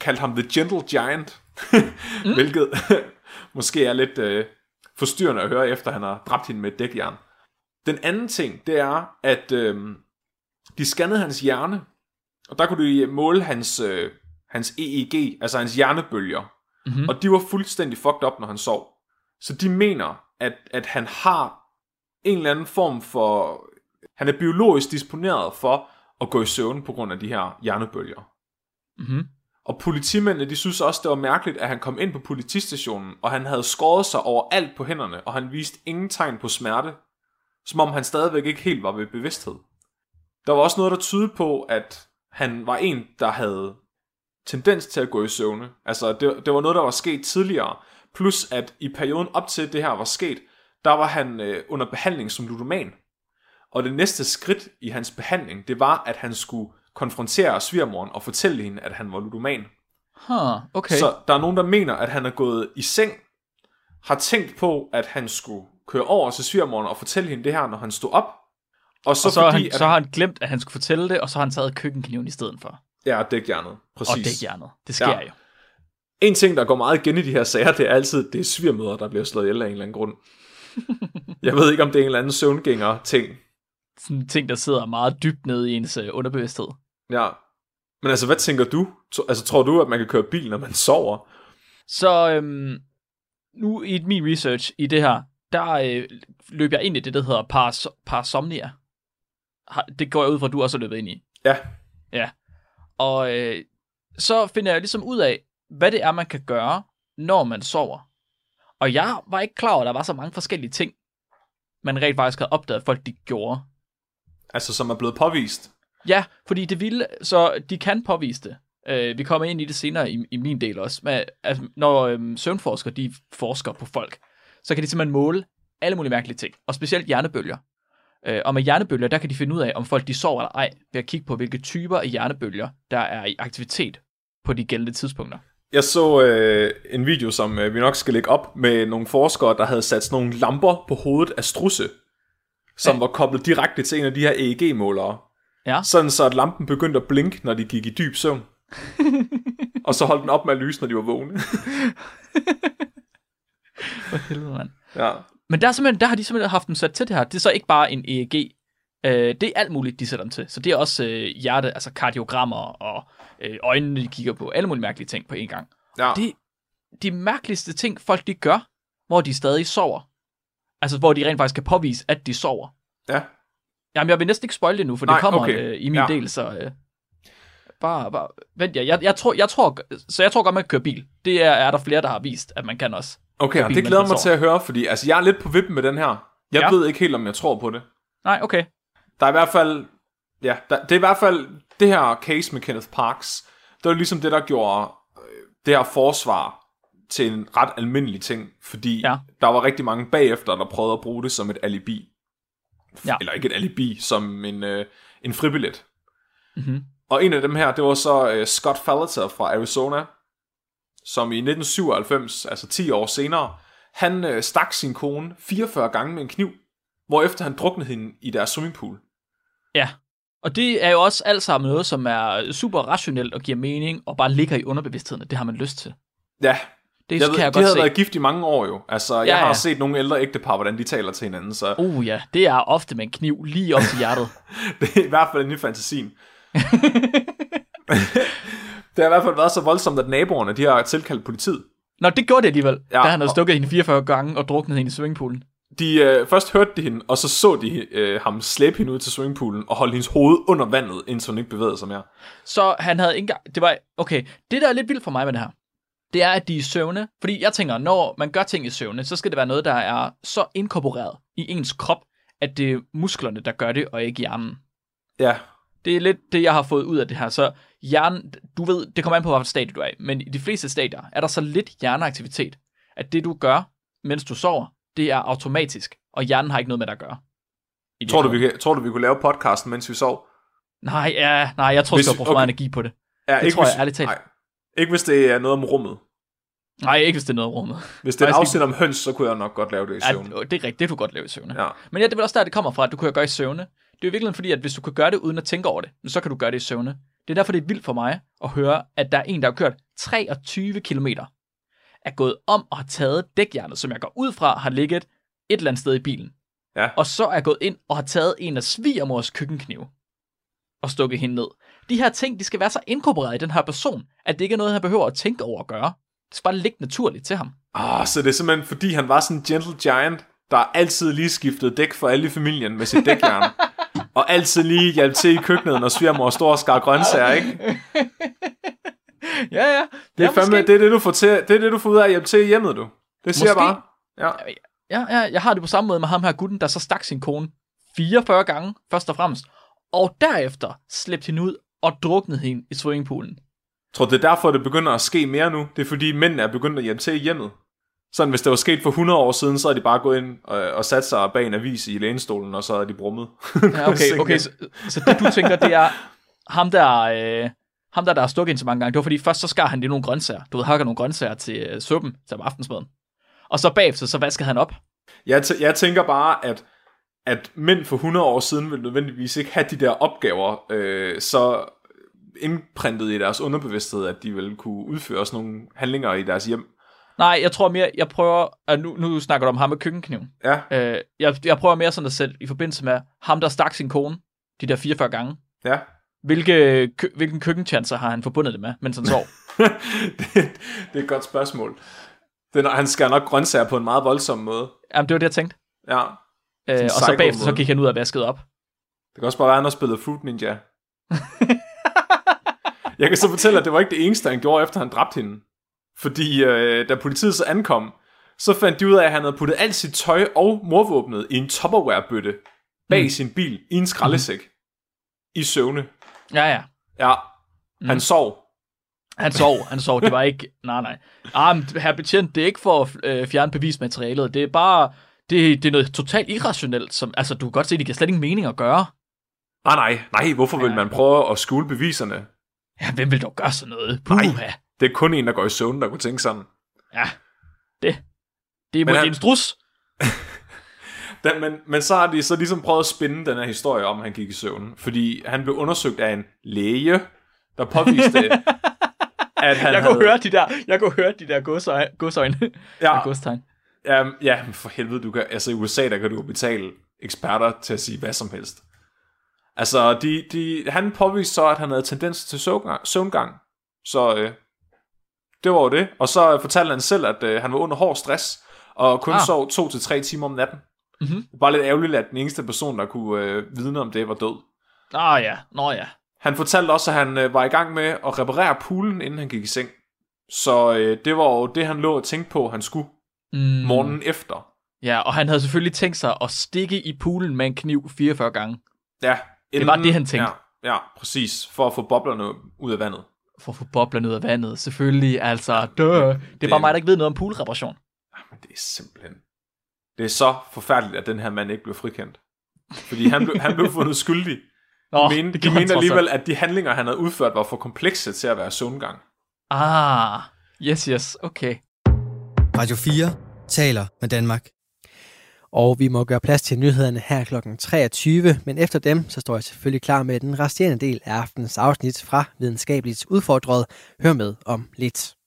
Speaker 12: kaldte ham The Gentle Giant, mm. hvilket måske er lidt øh, forstyrrende at høre, efter han har dræbt hende med et dækjern. Den anden ting, det er, at øh, de scannede hans hjerne, og der kunne de måle hans, øh, hans EEG, altså hans hjernebølger. Mm-hmm. Og de var fuldstændig fucked up, når han sov. Så de mener, at, at han har en eller anden form for... Han er biologisk disponeret for at gå i søvn på grund af de her hjernebølger.
Speaker 4: Mhm.
Speaker 12: Og politimændene, de synes også, det var mærkeligt, at han kom ind på politistationen, og han havde skåret sig over alt på hænderne, og han viste ingen tegn på smerte, som om han stadigvæk ikke helt var ved bevidsthed. Der var også noget, der tydede på, at han var en, der havde tendens til at gå i søvne. Altså, det, det var noget, der var sket tidligere. Plus, at i perioden op til det her var sket, der var han øh, under behandling som ludoman. Og det næste skridt i hans behandling, det var, at han skulle konfrontere svigermoren og fortælle hende, at han var ludoman.
Speaker 4: Huh, okay.
Speaker 12: Så der er nogen, der mener, at han er gået i seng, har tænkt på, at han skulle køre over til svigermoren og fortælle hende det her, når han stod op. Og så,
Speaker 4: og så, har
Speaker 12: fordi,
Speaker 4: han,
Speaker 12: at,
Speaker 4: så har han glemt, at han skulle fortælle det, og så har han taget køkkenkniven i stedet for.
Speaker 12: Ja, dækhjernet. Præcis.
Speaker 4: Og dækhjernet. Det sker
Speaker 12: Ja.
Speaker 4: jo.
Speaker 12: En ting, der går meget igen i de her sager, det er altid, det er svigermøder, der bliver slået ihjel af en eller anden grund. Jeg ved ikke, om det er en eller anden søvngænger ting.
Speaker 4: Sådan en ting, der sidder meget dybt nede i ens øh, underbevidsthed.
Speaker 12: Ja. Men altså, hvad tænker du? Altså, tror du, at man kan køre bil, når man sover?
Speaker 4: Så øhm, nu i min research i det her, der øh, løb jeg ind i det, der hedder paras- parasomnia. Det går jeg ud fra, at du også har løbet ind i.
Speaker 12: Ja.
Speaker 4: Ja. Og øh, så finder jeg ligesom ud af, hvad det er, man kan gøre, når man sover. Og jeg var ikke klar over, at der var så mange forskellige ting, man rent faktisk havde opdaget, at folk de gjorde.
Speaker 12: Altså, som er blevet påvist.
Speaker 4: Ja, fordi det ville, så de kan påvise det. Øh, vi kommer ind i det senere i, i min del også. Men, altså, når øhm, søvnforskere de forsker på folk, så kan de simpelthen måle alle mulige mærkelige ting, og specielt hjernebølger. Øh, og med hjernebølger, der kan de finde ud af, om folk de sover eller ej, ved at kigge på, hvilke typer af hjernebølger, der er i aktivitet på de gældende tidspunkter.
Speaker 12: Jeg så øh, en video, som øh, vi nok skal lægge op, med nogle forskere, der havde sat sådan nogle lamper på hovedet af strusse, som
Speaker 4: Ja.
Speaker 12: var koblet direkte til en af de her EEG-målere.
Speaker 4: Ja.
Speaker 12: Sådan så, at lampen begyndte at blinke, når de gik i dyb søvn. og så holdt den op med at lyse, når de var vågne.
Speaker 4: For helvede, mand.
Speaker 12: ja.
Speaker 4: Men der, er simpelthen, der har de simpelthen haft dem sat til det her. Det er så ikke bare en EEG. Øh, det er alt muligt, de sætter dem til. Så det er også øh, hjerte, altså kardiogrammer og øh, øjnene, de kigger på. Alle mulige mærkelige ting på en gang.
Speaker 12: ja.
Speaker 4: Det de mærkeligste ting, folk de gør, hvor de stadig sover. Altså, hvor de rent faktisk kan påvise, at de sover.
Speaker 12: ja.
Speaker 4: Jamen, jeg vil næsten ikke spoil det nu, for
Speaker 12: Nej,
Speaker 4: det kommer
Speaker 12: okay.
Speaker 4: øh, i min
Speaker 12: Ja.
Speaker 4: del, så... Øh, bare, bare, vent ja, jeg, jeg, tror, jeg tror, så jeg tror godt, man kan køre bil. Det er, er der flere, der har vist, at man kan også.
Speaker 12: Okay, og
Speaker 4: bil,
Speaker 12: det glæder mig til at høre, fordi altså, jeg er lidt på vippen med den her. Jeg
Speaker 4: Ja.
Speaker 12: ved ikke helt, om jeg tror på det.
Speaker 4: Nej, okay.
Speaker 12: Der er i hvert fald, ja, der, det er i hvert fald det her case med Kenneth Parks, det var ligesom det, der gjorde øh, det her forsvar til en ret almindelig ting, fordi
Speaker 4: Ja.
Speaker 12: der var rigtig mange bagefter, der prøvede at bruge det som et alibi.
Speaker 4: Ja.
Speaker 12: Eller ikke et alibi, som en, øh, en fribillet.
Speaker 4: Mhm.
Speaker 12: Og en af dem her, det var så øh, Scott Falater fra Arizona, som i 1997, altså 10 år senere, han øh, stak sin kone 44 gange med en kniv, hvorefter han druknede hende i deres swimmingpool.
Speaker 4: Ja. Og det er jo også alt sammen noget, som er super rationelt og giver mening, og bare ligger i underbevidstheden, at det har man lyst til.
Speaker 12: Ja,
Speaker 4: Det
Speaker 12: jeg
Speaker 4: kan
Speaker 12: ved,
Speaker 4: jeg
Speaker 12: de
Speaker 4: godt
Speaker 12: havde
Speaker 4: se.
Speaker 12: været gift i mange år jo. Altså, jeg
Speaker 4: Ja,
Speaker 12: har
Speaker 4: ja.
Speaker 12: set nogle ældre ægtepar, hvordan de taler til hinanden, så
Speaker 4: Uh ja, det er ofte med en kniv lige op til hjertet.
Speaker 12: det er i hvert fald inde i fantasien. det har i hvert fald været så voldsomt, at naboerne de har tilkaldt politiet.
Speaker 4: Nå, det gjorde det alligevel,
Speaker 12: ja,
Speaker 4: da han havde
Speaker 12: og-
Speaker 4: stukket hende 44 gange og druknet hende i swimmingpoolen.
Speaker 12: De øh, først hørte de hende, og så så de øh, ham slæbe hende ud til swimmingpoolen og holde hendes hoved under vandet, indtil hun ikke bevægede sig mere.
Speaker 4: Så han havde ikke engang... Det var... Okay, det der er lidt vildt for mig med det her, det er, at de er i søvne. Fordi jeg tænker, når man gør ting i søvne, så skal det være noget, der er så inkorporeret i ens krop, at det er musklerne, der gør det, og ikke hjernen.
Speaker 12: Ja,
Speaker 4: Det er lidt det, jeg har fået ud af det her. Så hjernen, du ved, det kommer an på, hvilket stadie du er i, men i de fleste stadier er der så lidt hjerneaktivitet, at det du gør, mens du sover, det er automatisk, og hjernen har ikke noget med det at gøre.
Speaker 12: Tror du, vi, tror du, vi kunne lave podcasten, mens vi sov?
Speaker 4: Nej, ja, nej, jeg tror,
Speaker 12: Hvis-
Speaker 4: du skal bruge meget energi på det.
Speaker 12: Ja,
Speaker 4: Det tror jeg
Speaker 12: hvis,
Speaker 4: ærligt talt.
Speaker 12: Nej, ikke hvis det er noget om rummet.
Speaker 4: Nej, ikke hvis det er noget af rummet.
Speaker 12: Hvis det er afsnit om høns, så kunne jeg nok godt lave det i søvn.
Speaker 4: Ja, det er rigtigt, det kunne godt lave i søvne.
Speaker 12: Ja.
Speaker 4: Men ja, det er vel også der, det kommer fra, at du kan gøre i søvne. Det er jo virkelig fordi, at hvis du kan gøre det uden at tænke over det, så kan du gøre det i søvne. Det er derfor, det er vildt for mig at høre, at der er en, der har kørt 23 km, er gået om og har taget dækjernet, som jeg går ud fra, har ligget et eller andet sted i bilen.
Speaker 12: Ja.
Speaker 4: Og så er gået ind og har taget en af svigermors køkkenknive og stukket hende ned. De her ting, de skal være så inkorporeret i den her person, at det ikke er noget, han behøver at tænke over at gøre. Det skal bare ligge naturligt til ham.
Speaker 12: Ah, så det er simpelthen fordi, han var sådan en gentle giant, der altid lige skiftede dæk for alle i familien med sit dækjern. og altid lige hjalp til i køkkenet, når svigermor står og skar grøntsager, ikke?
Speaker 4: Ja, ja.
Speaker 12: Det er, fandme, det er det, du får til, det er det, du får ud af at hjælpe til hjemmet, du. Det siger
Speaker 4: Måske.
Speaker 12: jeg bare. Ja.
Speaker 4: Ja, ja, jeg har det på samme måde med ham her gutten, der så stak sin kone 44 gange, først og fremmest, og derefter slæbte hende ud og druknede hende i swimmingpoolen.
Speaker 12: Jeg tror, det er derfor, det begynder at ske mere nu. Det er fordi, mændene er begyndt at hjælpe til hjemmet. Sådan, hvis det var sket for 100 år siden, så havde de bare gået ind og, og sat sig bag en avis i lænestolen, og så havde de brummet.
Speaker 4: Ja, okay, okay, så, så det du tænker, det er ham der, øh, ham der, der har stukket hende så mange gange, det var fordi først så skar han lige nogle grøntsager. Du ved, hakker nogle grøntsager til øh, suppen, til om aftensmaden. Og så bagefter, så vaskede han op.
Speaker 12: Jeg, t- jeg tænker bare, at, at mænd for 100 år siden ville nødvendigvis ikke have de der opgaver øh, så indprintet i deres underbevidsthed, at de ville kunne udføre sådan nogle handlinger i deres hjem.
Speaker 4: Nej, jeg tror mere, jeg prøver, at nu, nu snakker du om ham med køkkenkniven.
Speaker 12: Ja,
Speaker 4: Øh, jeg, jeg prøver mere sådan at sætte i forbindelse med ham, der stak sin kone de der 44 gange.
Speaker 12: ja.
Speaker 4: Hvilke, kø, hvilken køkkentjanser har han forbundet det med, mens han sov?
Speaker 12: det, det er et godt spørgsmål. Det han skærer nok grøntsager på en meget voldsom måde.
Speaker 4: Jamen, det var det, jeg tænkte.
Speaker 12: Ja.
Speaker 4: Øh, og så bagefter, så
Speaker 12: måde.
Speaker 4: gik han ud og vaskede op.
Speaker 12: Det kan også bare være, at han har spillet Fruit Ninja. jeg kan så fortælle, at det var ikke det eneste, han gjorde, efter han dræbte hende. Fordi øh, da politiet så ankom, så fandt de ud af, at han havde puttet alt sit tøj og morvåbnet i en Tupperware-bøtte bag mm. sin bil i en skraldesæk. Mm. I søvne.
Speaker 4: Ja, ja.
Speaker 12: Ja, han
Speaker 4: Mm.
Speaker 12: sov.
Speaker 4: Han sov, han sov. Det var ikke... Nej, nej. Ah, men her betjent, det er ikke for at øh, fjerne bevismaterialet. Det er bare... Det, det er noget totalt irrationelt. Som, altså, du kan godt se, det giver slet ingen mening at gøre.
Speaker 12: Ah, nej, nej, hvorfor vil man prøve at skjule beviserne?
Speaker 4: Ja, hvem vil dog gøre sådan noget?
Speaker 12: Nej.
Speaker 4: Puha.
Speaker 12: Det er kun en, der går i søvn, der kunne tænke sådan.
Speaker 4: Ja, det. Det er
Speaker 12: Men han-
Speaker 4: en strus.
Speaker 12: Den, men, men så har de så ligesom prøvet at spinde den her historie om, at han gik i søvn. Fordi han blev undersøgt af en læge, der påviste, at han
Speaker 4: Jeg
Speaker 12: havde...
Speaker 4: kunne høre de der, jeg kunne høre de der godsøjne. godsøjne.
Speaker 12: Ja,
Speaker 4: Godstegn.
Speaker 12: ja, ja, for helvede, du kan, altså i USA, der kan du betale eksperter til at sige hvad som helst. Altså, de, de, han påviste så, at han havde tendens til søvngang. søvngang. Så øh, det var jo det. Og så fortalte han selv, at øh, han var under hård stress, og kun
Speaker 4: Ah.
Speaker 12: sov to til tre timer om natten.
Speaker 4: Mhm.
Speaker 12: Det er bare lidt ærgerligt, at den eneste person, der kunne øh, vidne om det, var død.
Speaker 4: Ah ja, nå ja.
Speaker 12: Han fortalte også, at han øh, var i gang med at reparere poolen, inden han gik i seng. Så øh, det var jo det, han lå og tænkte på, han skulle
Speaker 4: Mm.
Speaker 12: morgenen efter.
Speaker 4: Ja, og han havde selvfølgelig tænkt sig at stikke i poolen med en kniv 44 gange.
Speaker 12: Ja,
Speaker 4: Det var det, han tænkte.
Speaker 12: Ja, ja, præcis. For at få boblerne ud af vandet.
Speaker 4: For at få boblerne ud af vandet, selvfølgelig. Altså, dø. Det er
Speaker 12: Det-
Speaker 4: bare mig, der ikke ved noget om poolreparation.
Speaker 12: Men det er simpelthen... Det er så forfærdeligt, at den her mand ikke blev frikendt. Fordi han blev, han blev fundet skyldig.
Speaker 4: Nå,
Speaker 12: de mente,
Speaker 4: det
Speaker 12: de mente alligevel, at de handlinger, han havde udført, var for komplekse til at være søvngang.
Speaker 4: Ah, yes, yes, okay.
Speaker 14: Radio 4
Speaker 11: taler med Danmark.
Speaker 1: Og vi må gøre plads til nyhederne her kl. 23, men efter dem, så står jeg selvfølgelig klar med den resterende del af aftens afsnit fra Videnskabeligt Udfordret. Hør med om lidt.